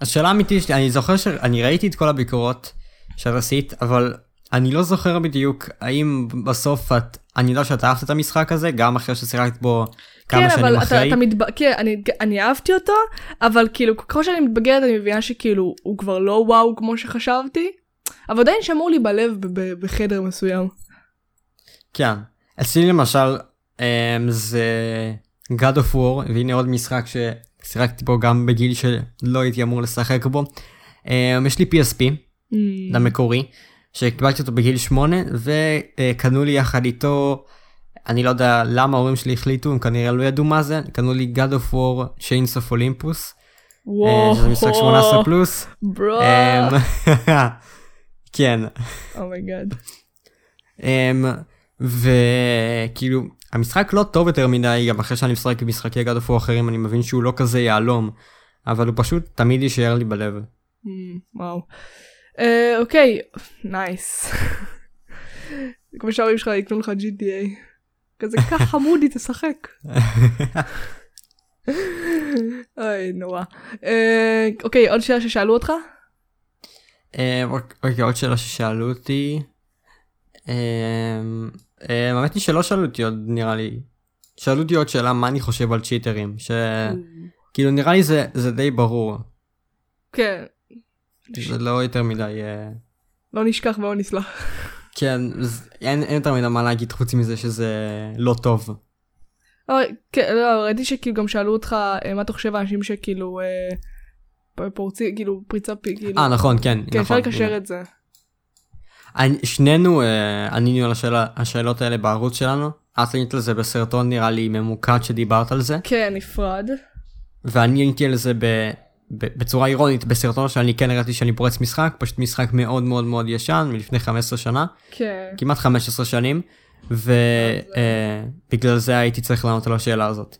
השאלה האמיתית שלי, אני זוכר שאני ראיתי את כל הביקורות שאת עשית, אבל אני לא זוכר בדיוק האם בסוף את, אני יודע שאת אהבת את המשחק הזה, גם אחרי ששיחקת בו כמה כן, שנים אבל אחרי. אתה, אתה מתב... כן, אני, אני אהבתי אותו, אבל כאילו, ככל שאני מתבגרת אני מבינה שכאילו, הוא כבר לא וואו כמו שחשבתי, אבל עדיין שמור לי בלב בחדר מסוים. כן. אצלי למשל, um, זה God of War, והנה עוד משחק ששיחקתי בו גם בגיל שלא הייתי אמור לשחק בו. Um, יש לי PSP, Mm. שקיבלתי אותו בגיל 8, וקנו לי יחד איתו, אני לא יודע למה ההורים שלי החליטו, הם כנראה לא ידעו מה זה, קנו לי God of War Chains of Olympus, וואו. אה, שזה משחק 18 פלוס. bro. אמ, כן. oh my god. אמ, וכאילו המשחק לא טוב יותר מדי גם אחרי שאני משחק במשחקי God of War אחרים אני מבין שהוא לא כזה יהלום אבל הוא פשוט תמיד יישאר לי בלב. Mm, וואו. אה, אוקיי, נייס. כמו שההורים שלך יקנו לך GTA. כזה כך חמודי תשחק. אוי נורא. אה, אוקיי עוד שאלה ששאלו אותך? אמ, אוקיי עוד שאלה ששאלו אותי. אמ, האמת היא שלא שאלו אותי עוד נראה לי. שאלו אותי עוד שאלה מה אני חושב על צ'יטרים שכאילו נראה לי זה זה די ברור כן. זה לא יותר מדי אה, לא נשכח ולא נסלח. כן אין אין יותר מדי מה להגיד חוץ מזה שזה לא טוב. אוי, כן, לא, ראיתי שכאילו גם שאלו אותך אה, מה אתה חושב על אנשים שכאילו אה, פורצים כאילו פריצה פי כאילו. אה נכון כן. כן אפשר נכון, לקשר. את זה. אני, שנינו אה, ענינו על השאלה, השאלות האלה בערוץ שלנו. את ענית על זה בסרטון נראה לי ממוקד שדיברת על זה, כן נפרד. ואני עניתי על זה בצורה אירונית בסרטון שאני כן הראיתי שאני פורץ משחק, פשוט משחק מאוד מאוד מאוד ישן מלפני 15 שנה, כן. כמעט 15 שנים, ובגלל זה הייתי צריך לענות על השאלה הזאת.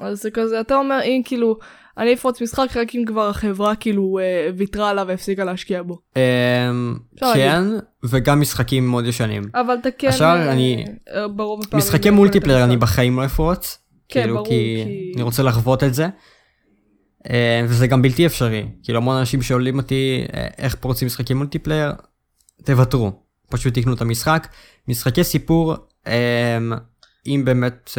אז זה כזה אתה אומר אם כאילו אני אפרוץ משחק רק אם כבר החברה כאילו אה, ויתרה עליו והפסיקה להשקיע בו. אמ, אפשר כן, וגם משחקים מאוד ישנים. אבל אתה כן עכשיו אה, אני- אה, ברוב הפעמים משחקי להיות אני. בחיים לא אפרוץ. כן, כאילו, כי- אני רוצה לחוות את זה. אה, וזה גם בלתי אפשרי. כאילו המון אנשים שואלים אותי אה, איך פורצים משחקי מולטיפלייר, תוותרו. פשוט תקנו את המשחק. משחקי סיפור, אה, אם באמת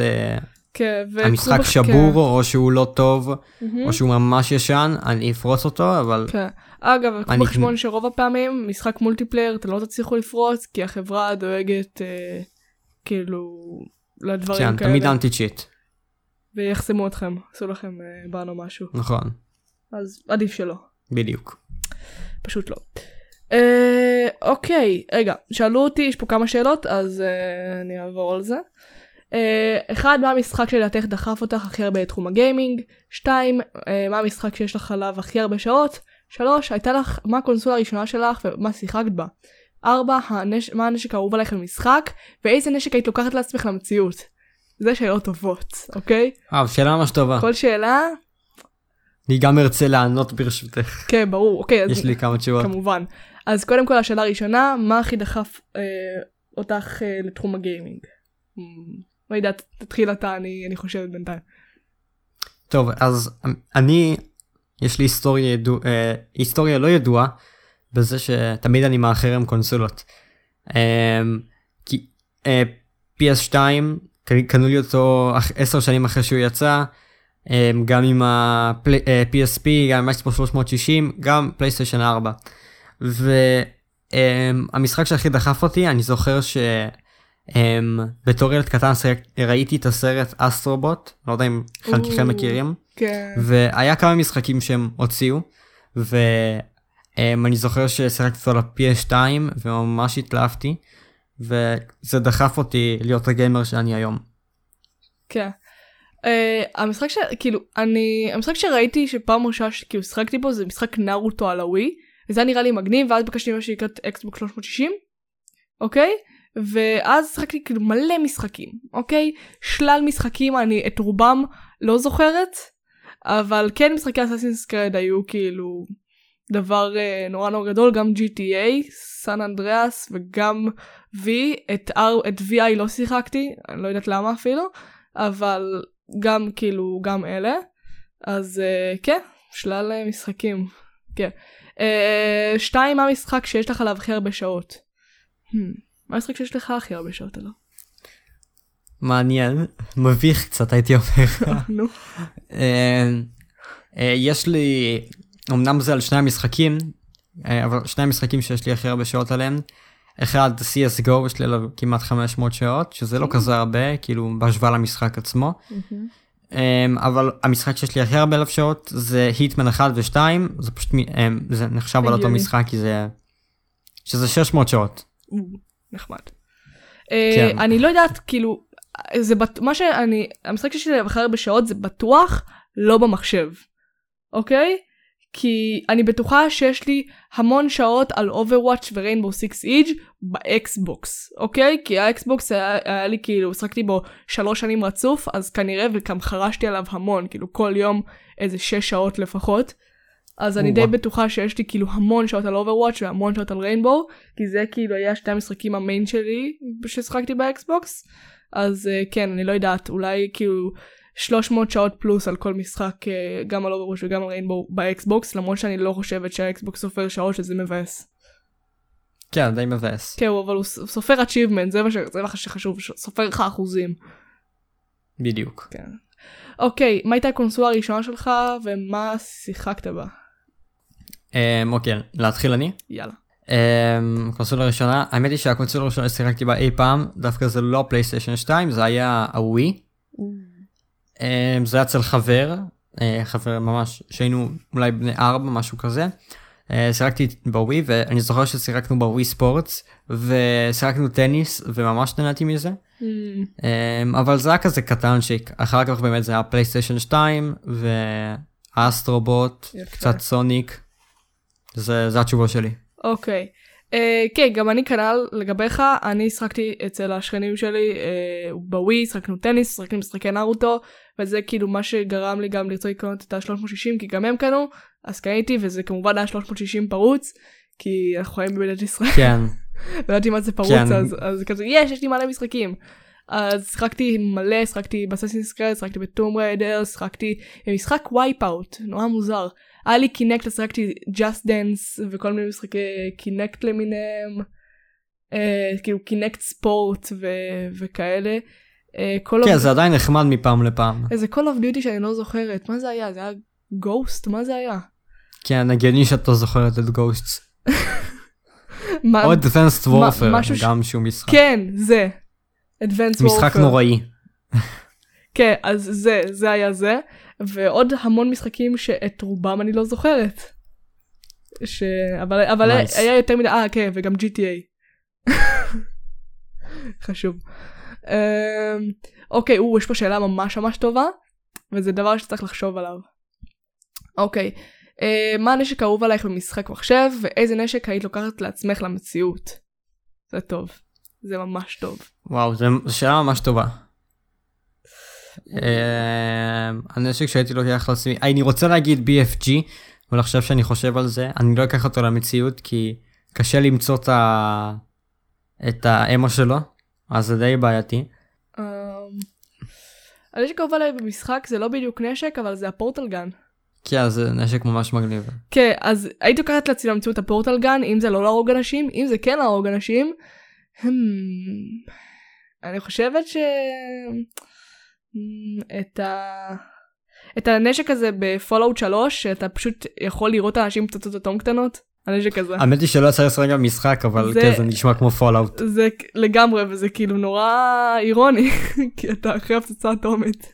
כן, המשחק בח- שבור או שהוא לא טוב כן. מהמם. או שהוא ממש ישן, אני אפרוץ אותו, אבל כן. אגב, קחו אני- בחשבון שרוב הפעמים משחק multiplayer אתם לא תצליחו לפרוץ כי החברה דואגת אה, כאילו לדברים כן, כאלה. תמיד anti cheat. ויחסמו אתכם, עשו לכם אה, באן או משהו. נכון, אז עדיף שלא. בדיוק. פשוט לא. אה, אוקיי, רגע, שאלו אותי, יש פה כמה שאלות, אז אה, אני אעבור על זה. אה, אחד, מה המשחק שלדעתך דחף אותך הכי הרבה לתחום הגיימינג? שתיים, אה, מה המשחק שיש לך עליו הכי הרבה שעות? שלוש, הייתה לך, מה הקונסולה הראשונה שלך ומה שיחקת בה? ארבע, הנש... מה הנשק האהוב עליך במשחק? ואיזה נשק היית לוקחת לעצמך למציאות? זה שאלות טובות, אוקיי? אה, שאלה ממש טובה. כל שאלה, אני גם ארצה לענות ברשותך. כן, ברור, אוקיי, אז יש לי כמה תשובות. כמובן. אז קודם כל השאלה הראשונה, מה הכי דחף אה, אותך אה, לתחום הגיימינג? Hmm, לא יודעת, תתחיל אתה, אני, אני חושבת בינתיים. טוב, אז אני, יש לי היסטוריה, ידוע, אה, היסטוריה לא ידועה בזה שתמיד אני מאחר עם קונסולות. אה, כי אה, PS2, ק- קנו לי אותו עשר שנים אחרי שהוא יצא, אה, גם עם ה-PSP, גם עם אקספו 360, גם פלייסטיישן 4. והמשחק שהכי דחף אותי, אני זוכר ש... Um, בתור ילד קטן ראיתי את הסרט אסטרובוט, לא יודע אם חלקכם. מכירים, כן. והיה כמה משחקים שהם הוציאו, ואני זוכר ששיחקתי אותו ל-PS2 וממש התלהבתי, וזה דחף אותי להיות הגיימר שאני היום. כן. Uh, המשחק ש... כאילו, אני... המשחק שראיתי שפעם ראשונה שכאילו שיחקתי בו זה משחק נרוטו על הווי, זה היה נראה לי מגניב, ואז ביקשתי משהו שנקראת אקסבוק 360, אוקיי? ואז שחקתי כאילו מלא משחקים, אוקיי? שלל משחקים, אני את רובם לא זוכרת, אבל כן משחקי אסאסינס קרד היו כאילו דבר uh, נורא נורא גדול, גם GTA, סן אנדריאס וגם V, את, R, את VI לא שיחקתי, אני לא יודעת למה אפילו, אבל גם כאילו, גם אלה. אז uh, כן, שלל uh, משחקים. כן. Uh, שתיים, מה המשחק שיש לך עליו הכי הרבה שעות? Hmm, מה המשחק שיש לך הכי הרבה שעות עליו? מעניין, מביך קצת הייתי אומר. נו. יש לי, אמנם זה על שני המשחקים, אבל שני המשחקים שיש לי הכי הרבה שעות עליהם. אחד CSGO יש לי עליו כמעט 500 שעות, שזה לא כזה הרבה, כאילו בהשוואה למשחק עצמו. Um, אבל המשחק שיש לי הכי הרבה אלף שעות זה Hitman 1 ו2 זה פשוט um, זה נחשב על אותו. משחק כי זה שזה 600 שעות. נחמד. אה, כן. אני לא יודעת, כאילו, זה. מה שאני, המשחק שיש לי הכי הרבה שעות זה בטוח לא במחשב, אוקיי? כי אני בטוחה שיש לי המון שעות על Overwatch ו Rainbow 6 Siege באקסבוקס, אוקיי? כי האקסבוקס היה, היה לי כאילו, שחקתי בו שלוש שנים רצוף, אז כנראה וגם חרשתי עליו המון, כאילו כל יום איזה שש שעות לפחות. אז אני די. בטוחה שיש לי כאילו המון שעות על Overwatch והמון שעות על Rainbow, כי זה כאילו היה שתי המשחקים ה main שלי ששחקתי באקסבוקס. אז uh, כן, אני לא יודעת, אולי כאילו 300 שעות פלוס על כל משחק, uh, גם על Overwatch וגם על Rainbow באקסבוקס, למרות שאני לא חושבת שהאקסבוקס סופר שעות שזה מבאס. כן די מבאס. כן, אבל הוא סופר achievement, זה מה ש- זה שחשוב, ש- סופר לך אחוזים. בדיוק. כן. אוקיי, מה הייתה הקונסולה הראשונה שלך ומה שיחקת בה? Um, אוקיי להתחיל אני. יאללה. Um, קונסולה ראשונה האמת היא שהקונסולה הראשונה ששיחקתי בה אי פעם דווקא זה לא פלייסטיישן 2 זה היה הווי. Um, זה היה אצל חבר uh, חבר ממש שהיינו אולי בני ארבע משהו כזה. Uh, שיחקתי בווי ואני זוכר ששיחקנו ב Wii Sports ושיחקנו טניס וממש נהניתי מזה. Mm, Um, אבל זה היה כזה קטנצ'יק אחר כך באמת זה היה פלייסטיישן 2 ו Astro Bot יפה. קצת סוניק. זה, זה התשובה שלי. אוקיי. אה, כן, גם אני כנ"ל לגביך, אני שחקתי אצל השכנים שלי אה, בווי, שחקנו טניס, שחקנו משחקי נרוטו, וזה כאילו מה שגרם לי גם לרצות לקנות את ה-360, כי גם הם קנו, אז קניתי, וזה כמובן היה 360 פרוץ, כי אנחנו חיים במדינת ישראל, כן. לא ידעתי מה זה פרוץ, כן. אז, אז כזה, יש, יש לי מלא משחקים. אז שיחקתי מלא, שיחקתי ב Assassin's Creed, שיחקתי ב Tomb Raider, שיחקתי במשחק Wipeout, נורא מוזר. היה לי Kinect, אז שיחקתי Just Dance וכל מיני משחקי Kinect למיניהם. אה, כאילו Kinect Sport ו- וכאלה. אה, Call of- כן זה עדיין נחמד מפעם לפעם. איזה Call of Duty שאני לא זוכרת, מה זה היה? זה היה גוסט? מה זה היה? כן הגיוני שאת לא זוכרת את גוסטס. מה- או Advanced מה- Warfare גם שהוא משחק. כן, זה. Advanced משחק Warfare. נוראי. כן, אז זה, זה היה זה, ועוד המון משחקים שאת רובם אני לא זוכרת. ש... אבל, אבל Nice. היה יותר מדי, אה כן, וגם GTA. חשוב. אמ, אוקיי, או, יש פה שאלה ממש ממש טובה, וזה דבר שצריך לחשוב עליו. אוקיי, אה, מה הנשק האהוב עלייך במשחק מחשב, ואיזה נשק היית לוקחת לעצמך למציאות? זה טוב. זה ממש טוב. וואו זו שאלה ממש טובה. אה, הנשק שהייתי לוקח לעצמי אני רוצה להגיד BFG אבל עכשיו שאני חושב על זה אני לא אקח אותו למציאות כי קשה למצוא את ה... את ה ammo שלו אז זה די בעייתי. אמ, הנשק האהוב עליי במשחק זה לא בדיוק נשק, אבל זה ה portal gun. כן זה נשק ממש מגניב. כן, אז הייתי לוקחת לעצמי למציאות ה portal gun, אם זה לא להרוג אנשים, אם זה כן להרוג אנשים, hmm, אני חושבת ש... hmm, את ה... את הנשק הזה ב Fallout 3, שאתה פשוט יכול לראות אנשים פצצות אטום קטנות, הנשק הזה. האמת היא שלא יצא לשחק במשחק אבל זה- כן זה נשמע כמו Fallout. זה לגמרי, וזה כאילו נורא אירוני, כי אתה אחרי הפצצה אטומית.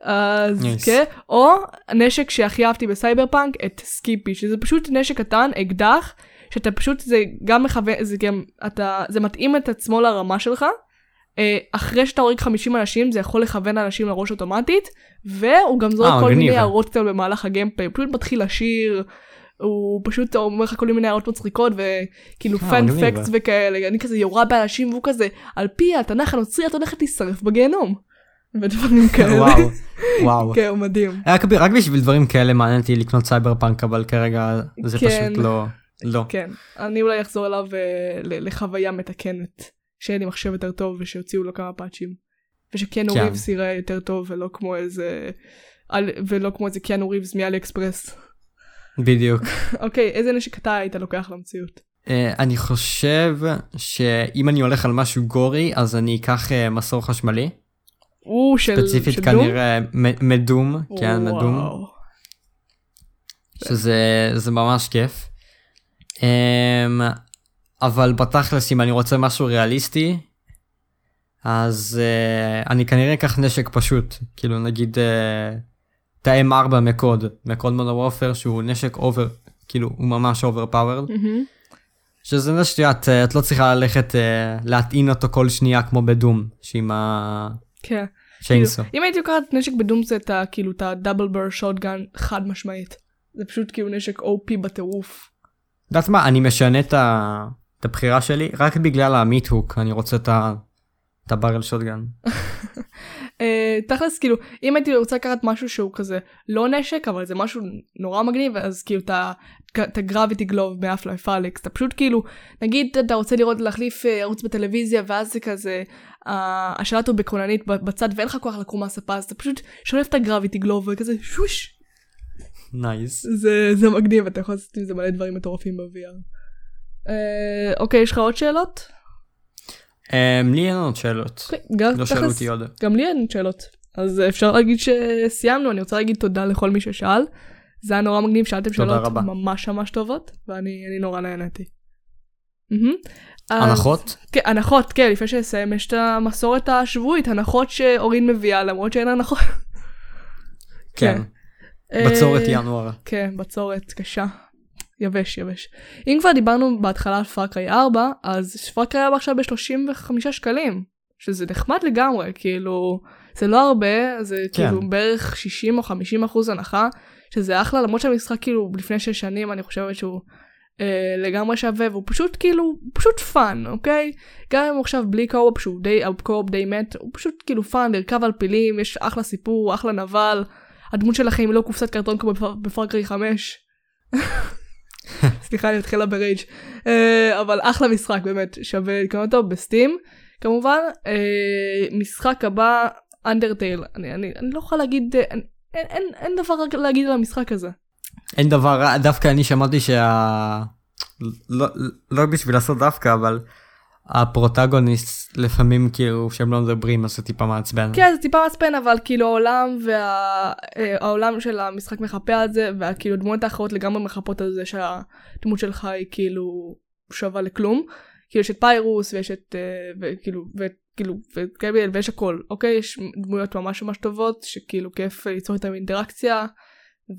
אז Nice. כן, או הנשק שהכי אהבתי בסייבר פאנק, את Skippy, שזה פשוט נשק קטן, אקדח, שאתה פשוט, זה גם מכוון, זה גם, אתה, זה מתאים את עצמו לרמה שלך. אה, אחרי שאתה הורג 50 אנשים, זה יכול לכוון אנשים לראש אוטומטית, והוא גם זורק אה, כל. מיני הערות קטנות במהלך ה gameplay, הוא פשוט מתחיל לשיר, הוא פשוט אומר לך כל מיני הערות מצחיקות וכאילו אה, fun מגניב. facts וכאלה, אני כזה יורה באנשים והוא כזה, על פי התנ"ך הנוצרי את הולכת להישרף בגיהנום. ודברים כאלה. וואו, וואו. כן, הוא מדהים. רק, רק בשביל דברים כאלה מעניין אותי לקנות סייבר פאנק אבל כרגע זה כן. פשוט לא, לא. כן, אני אולי אחזור אליו אה, לחוויה מתקנת, שיהיה לי מחשב יותר טוב ושיוציאו לו כמה פאצ'ים. ושקיאנו כן. ריבס ייראה יותר טוב ולא כמו איזה, על- ולא כמו איזה קיאנו ריבס מאלי אקספרס. בדיוק. אוקיי, איזה נשק אתה היית לוקח למציאות? אה, אני חושב שאם אני הולך על משהו גורי אז אני אקח אה, מסור חשמלי. הוא של ספציפית של? כנראה מ- מדום, כן מדום, וואו. שזה זה ממש כיף. אמ, אבל בתכלס אם אני רוצה משהו ריאליסטי, אז uh, אני כנראה אקח נשק פשוט, כאילו נגיד uh, את ה-M4 מ Call, מ Call of Modern Warfare שהוא נשק over, כאילו הוא ממש overpowered, מהמם. שזה נשק שאת אה, את לא צריכה ללכת uh, להטעין אותו כל שנייה כמו ב Doom, שעם כן. ה chainsaw. כאילו, אם הייתי לוקחת נשק ב Doom זה את ה- כאילו את ה double barrel shotgun חד משמעית. זה פשוט כאילו נשק OP בטירוף. את יודעת מה, אני משנה את, ה... את הבחירה שלי רק בגלל ה meat hook, אני רוצה את, ה... את ה barrel shotgun. אה, תכלס כאילו אם הייתי רוצה לקחת משהו שהוא כזה לא נשק אבל זה משהו נורא מגניב אז כאילו את ה- את ה gravity glove מ Half-Life: Alyx אתה פשוט כאילו נגיד אתה רוצה לראות להחליף אה, ערוץ בטלוויזיה ואז זה כזה השלט הוא בכוננית ב- בצד ואין לך כוח לקום מהספה אז אתה פשוט שולף את ה gravity glove וכזה שוש nice. זה זה מגניב אתה יכול לעשות עם זה מלא דברים מטורפים ב-VR. אה, אוקיי יש לך עוד שאלות? Um, לי אין עוד שאלות. אוקיי, גם, לא שאלו אותי עוד. גם לי אין שאלות. אז אה, אפשר להגיד שסיימנו, אני רוצה להגיד תודה לכל מי ששאל. זה היה נורא מגניב, שאלתם שאלות רבה. ממש ממש טובות, ואני אני נורא נהניתי. אז- הנחות? כן, הנחות, כן, לפני שנסיים, יש את המסורת השבועית, הנחות שאורין מביאה, למרות שאין הנחות. כן. אה, בצורת ינואר. כן, בצורת קשה. יבש, יבש. אם כבר דיברנו בהתחלה על Far Cry 4, אז Far Cry 4 עכשיו ב-35 שקלים, שזה נחמד לגמרי, כאילו, זה לא הרבה, זה כן. כאילו בערך 60 או 50 אחוז הנחה, שזה אחלה, למרות שהמשחק כאילו לפני 6 שנים, אני חושבת שהוא אה, לגמרי שווה, והוא פשוט כאילו, הוא פשוט fun, אוקיי? גם אם הוא עכשיו בלי co-op, שהוא די, ה co-op די מת, הוא פשוט כאילו fun, לרכב על פילים, יש אחלה סיפור, אחלה נבל. הדמות שלכם היא לא קופסת קרטון כמו ב Far- ב Far Cry 5. סליחה אני מתחילה ב rage אה, אבל אחלה משחק באמת שווה לקנות אותו ב Steam. כמובן אה, משחק הבא Undertale אני, אני, אני לא יכולה להגיד אה, אני, אין, אין, אין דבר רק להגיד על המשחק הזה. אין דבר דווקא אני שמעתי שה... לא, לא בשביל לעשות דווקא, אבל הפרוטגוניסט לפעמים כאילו שהם לא מדברים אז זה טיפה מעצבן. כן זה טיפה מעצבן אבל כאילו העולם והעולם של המשחק מחפה על זה וכאילו הדמויות האחרות לגמרי מחפות על זה שהדמות שלך היא כאילו שווה לכלום. כאילו יש את פיירוס ויש את אה, וכאילו וכאילו וגביאל ויש הכל אוקיי יש דמויות ממש ממש טובות שכאילו כיף ליצור איתם אינטראקציה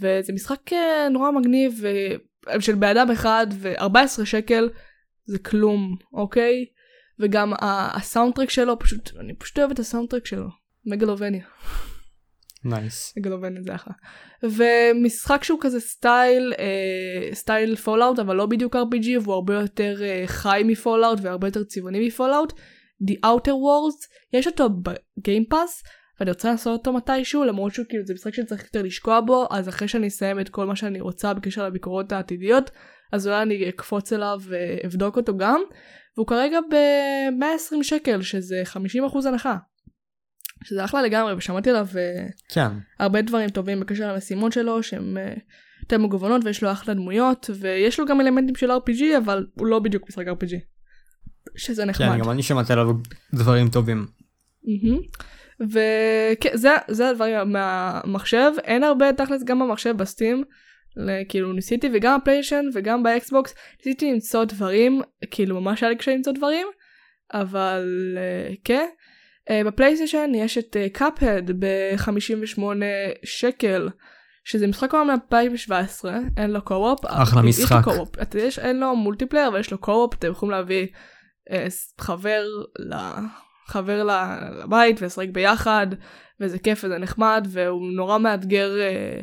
וזה משחק אה, נורא מגניב של בן אדם אחד ו-14 שקל זה כלום אוקיי? וגם ה soundtrack שלו פשוט אני פשוט אוהב את ה soundtrack שלו. Megalovania. Nice. Megalovania זה אחלה. ומשחק שהוא כזה style אה, style Fallout אבל לא בדיוק RPG והוא הרבה יותר אה, חי מ Fallout והרבה יותר צבעוני מ Fallout The Outer Worlds יש אותו ב Game Pass ואני רוצה לעשות אותו מתישהו למרות שהוא כאילו זה משחק שאני יותר לשקוע בו אז אחרי שאני אסיים את כל מה שאני רוצה בקשר לביקורות העתידיות אז אולי אני אקפוץ אליו ואבדוק אותו גם והוא כרגע ב-120 שקל שזה 50% הנחה. שזה אחלה לגמרי ושמעתי עליו אה, כן. הרבה דברים טובים בקשר למשימות שלו שהן אה, יותר מגוונות ויש לו אחלה דמויות ויש לו גם אלמנטים של RPG אבל הוא לא בדיוק משחק RPG. שזה נחמד. כן, גם אני שמעתי עליו דברים טובים. וכן זה זה הדברים מהמחשב אין הרבה תכלס גם במחשב בסטים. כאילו ניסיתי וגם ב PlayStation וגם ב Xbox ניסיתי למצוא דברים כאילו ממש היה לי קשה למצוא דברים אבל אה, כן. אה, ב PlayStation יש את Cuphead ב-58 שקל שזה משחק עולם מ-2017 אין לו co-op. אחלה אבל יש לו משחק. co-op. אתה- יש, אין לו multiplayer אבל יש לו co-op אתם יכולים להביא אה, חבר ל... חבר לבית ולשחק ביחד וזה כיף וזה נחמד והוא נורא מאתגר אה,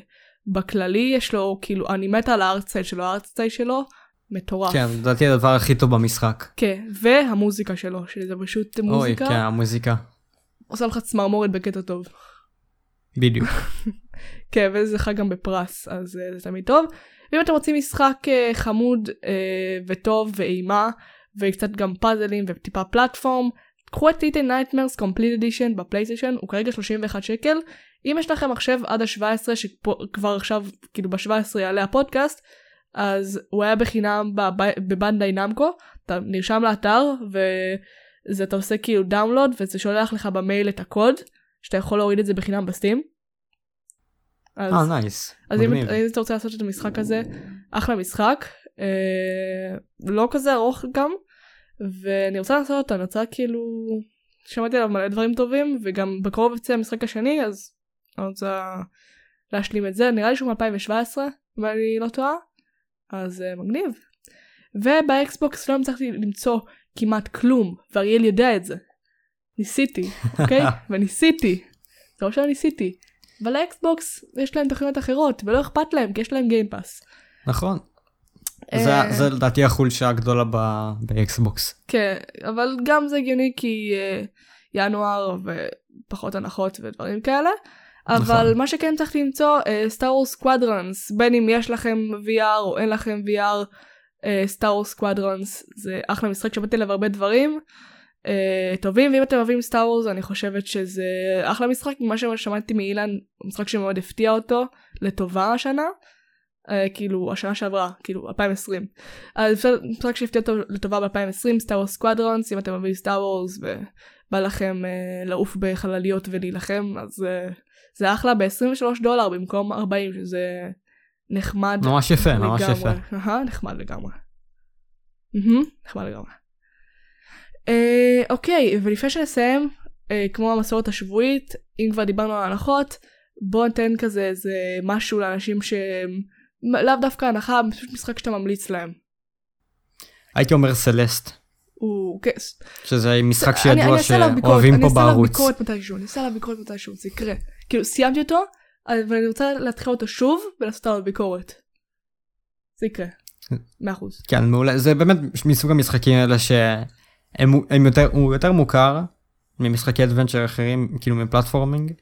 בכללי יש לו, כאילו, אני מתה על הארטסטייל שלו, הארטסטייל שלו מטורף. כן, לדעתי הדבר הכי טוב במשחק. כן, והמוזיקה שלו, שזה פשוט אוי, מוזיקה, כן, המוזיקה. עושה לך צמרמורת בקטע טוב. בדיוק. כן, וזה זכה גם בפרס, אז uh, זה תמיד טוב. ואם אתם רוצים משחק uh, חמוד uh, וטוב ואימה, וקצת גם פאזלים וטיפה פלטפורם, קחו את Little Nightmares Complete Edition ב PlayStation, הוא כרגע 31 שקל. אם יש לכם מחשב עד ה-17, שכבר עכשיו, כאילו ב-17 יעלה הפודקאסט, אז הוא היה בחינם בב- ב Bandai Namco, אתה נרשם לאתר, וזה אתה עושה כאילו download, וזה שולח לך במייל את הקוד, שאתה יכול להוריד את זה בחינם ב Steam. אז, אה, nice. אז אם. אם אתה רוצה לעשות את המשחק הזה, אחלה משחק, אה, לא כזה ארוך גם, ואני רוצה לעשות אותו, אני רוצה כאילו, שמעתי עליו מלא דברים טובים, וגם בקרוב יצא המשחק השני, אז אני רוצה להשלים את זה, נראה לי שהוא מ-2017, אם אני לא טועה, אז אה, מגניב. וב Xbox לא הצלחתי למצוא כמעט כלום, ואריאל יודע את זה. ניסיתי, אוקיי? וניסיתי. זה לא שלא ניסיתי. אבל ל Xbox יש להם תוכניות אחרות, ולא אכפת להם, כי יש להם Game Pass. נכון. אה, זה- זה לדעתי החולשה הגדולה ב- ב Xbox. כן, אבל גם זה הגיוני כי אה, ינואר ופחות הנחות ודברים כאלה. אבל נכון. מה שכן צריך למצוא, Star Wars Squadrons, בין אם יש לכם VR או אין לכם VR, Star Wars Squadrons זה אחלה משחק ששמעתי עליו הרבה דברים אה, טובים, ואם אתם אוהבים Star Wars אני חושבת שזה אחלה משחק, ממה ששמעתי מאילן, משחק שמאוד הפתיע אותו לטובה השנה. אה, כאילו השנה שעברה, כאילו 2020. אז משחק שהפתיע אותו לטובה ב-2020, Star Wars Squadrons, אם אתם אוהבים Star Wars ובא לכם אה, לעוף בחלליות ולהילחם, אז אה, זה אחלה ב-23 דולר במקום 40, שזה נחמד ממש יפה, ממש לגמרי. יפה. אהה, נחמד לגמרי. נחמד לגמרי. אה, אוקיי, ולפני שנסיים, אה, כמו המסורת השבועית, אם כבר דיברנו על הנחות, בוא ניתן כזה איזה משהו לאנשים שהם לאו דווקא הנחה, פשוט משחק שאתה ממליץ להם. הייתי אומר סלסט, הוא כן. שזה משחק שידוע אעשה עליו ביקורת, שאוהבים אני פה אעשה עליו בערוץ. ביקורת מתישהו, אני אעשה עליו ביקורת מתישהו, זה יקרה. כאילו סיימתי אותו, אבל אני רוצה להתחיל אותו שוב ולעשות עליו ביקורת. זה יקרה. מאה אחוז. כן, מעולה. זה באמת מסוג המשחקים האלה שהם הם יותר, הוא יותר מוכר ממשחקי adventure אחרים, כאילו מ platforming,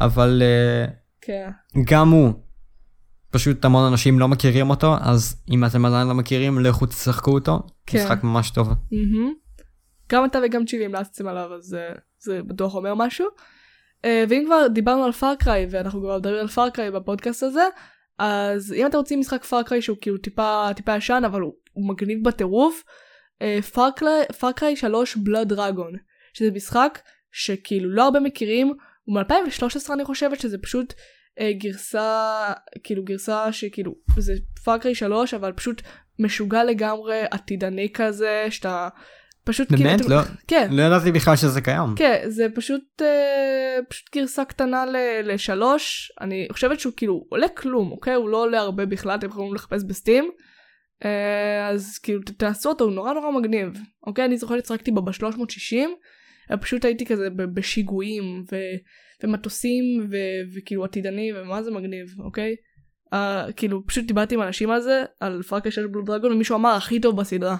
אבל אה, כן. גם הוא, פשוט המון אנשים לא מכירים אותו, אז אם אתם עדיין לא מכירים, לכו תשחקו אותו. כן. משחק ממש טוב. מהמם. גם אתה וגם צ'ילי המלצתם עליו אז אה, זה בטוח אומר משהו. אה, ואם כבר דיברנו על Far Cry ואנחנו כבר מדברים על Far Cry בפודקאסט הזה אז אם אתם רוצים משחק Far Cry שהוא כאילו טיפה טיפה ישן אבל הוא, הוא מגניב בטירוף Far Cry 3 Blood Dragon שזה משחק שכאילו לא הרבה מכירים הוא מ-2013 אני חושבת שזה פשוט גרסה כאילו גרסה שכאילו זה Far Cry 3 אבל פשוט משוגע לגמרי עתידני כזה שאתה פשוט באמת? כאילו, לא- כן. לא ידעתי בכלל שזה קיים. כן זה פשוט אה, פשוט גרסה קטנה ל- לשלוש. אני חושבת שהוא כאילו עולה כלום אוקיי? הוא לא עולה הרבה בכלל אתם יכולים לחפש ב Steam. אה, אז כאילו תעשו אותו הוא נורא נורא מגניב. אוקיי? אני זוכרת שצחקתי בו ב-360 פשוט הייתי כזה בשיגועים ו- ומטוסים ו- וכאילו עתידני ומה זה מגניב אוקיי. Uh, כאילו פשוט דיברתי עם אנשים על זה על פארקה של בלו דרגון ומישהו אמר הכי טוב בסדרה.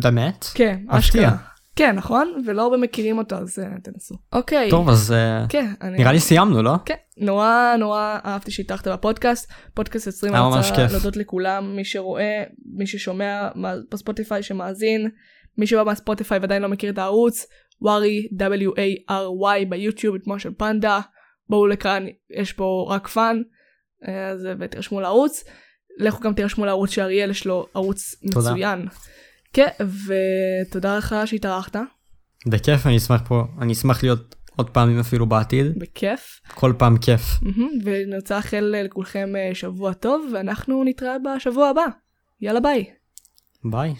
באמת? כן. אשכרה. כן, נכון? ולא הרבה מכירים אותו, אז אה, תנסו. אוקיי. טוב, אז אה, כן, אני... נראה לי סיימנו, לא? כן, נורא נורא אהבתי שהתארחת בפודקאסט. פודקאסט 20 היה אני רוצה. להודות לכולם, מי שרואה, מי ששומע ב Spotify שמאזין, מי שבא מה Spotify ועדיין לא מכיר את הערוץ, Wary, W-A-R-Y ב YouTube, כמו של פנדה, בואו לכאן, יש פה רק fun, אז אה, ותירשמו לערוץ. לכו גם תירשמו לערוץ שאריאל יש לו ערוץ תודה. מצוין. כן, ותודה לך שהתארחת, בכיף, אני אשמח פה, אני אשמח להיות עוד פעמים אפילו בעתיד. בכיף. כל פעם כיף. מהמם, ואני רוצה לאחל לכולכם אה, שבוע טוב, ואנחנו נתראה בשבוע הבא. יאללה ביי. ביי.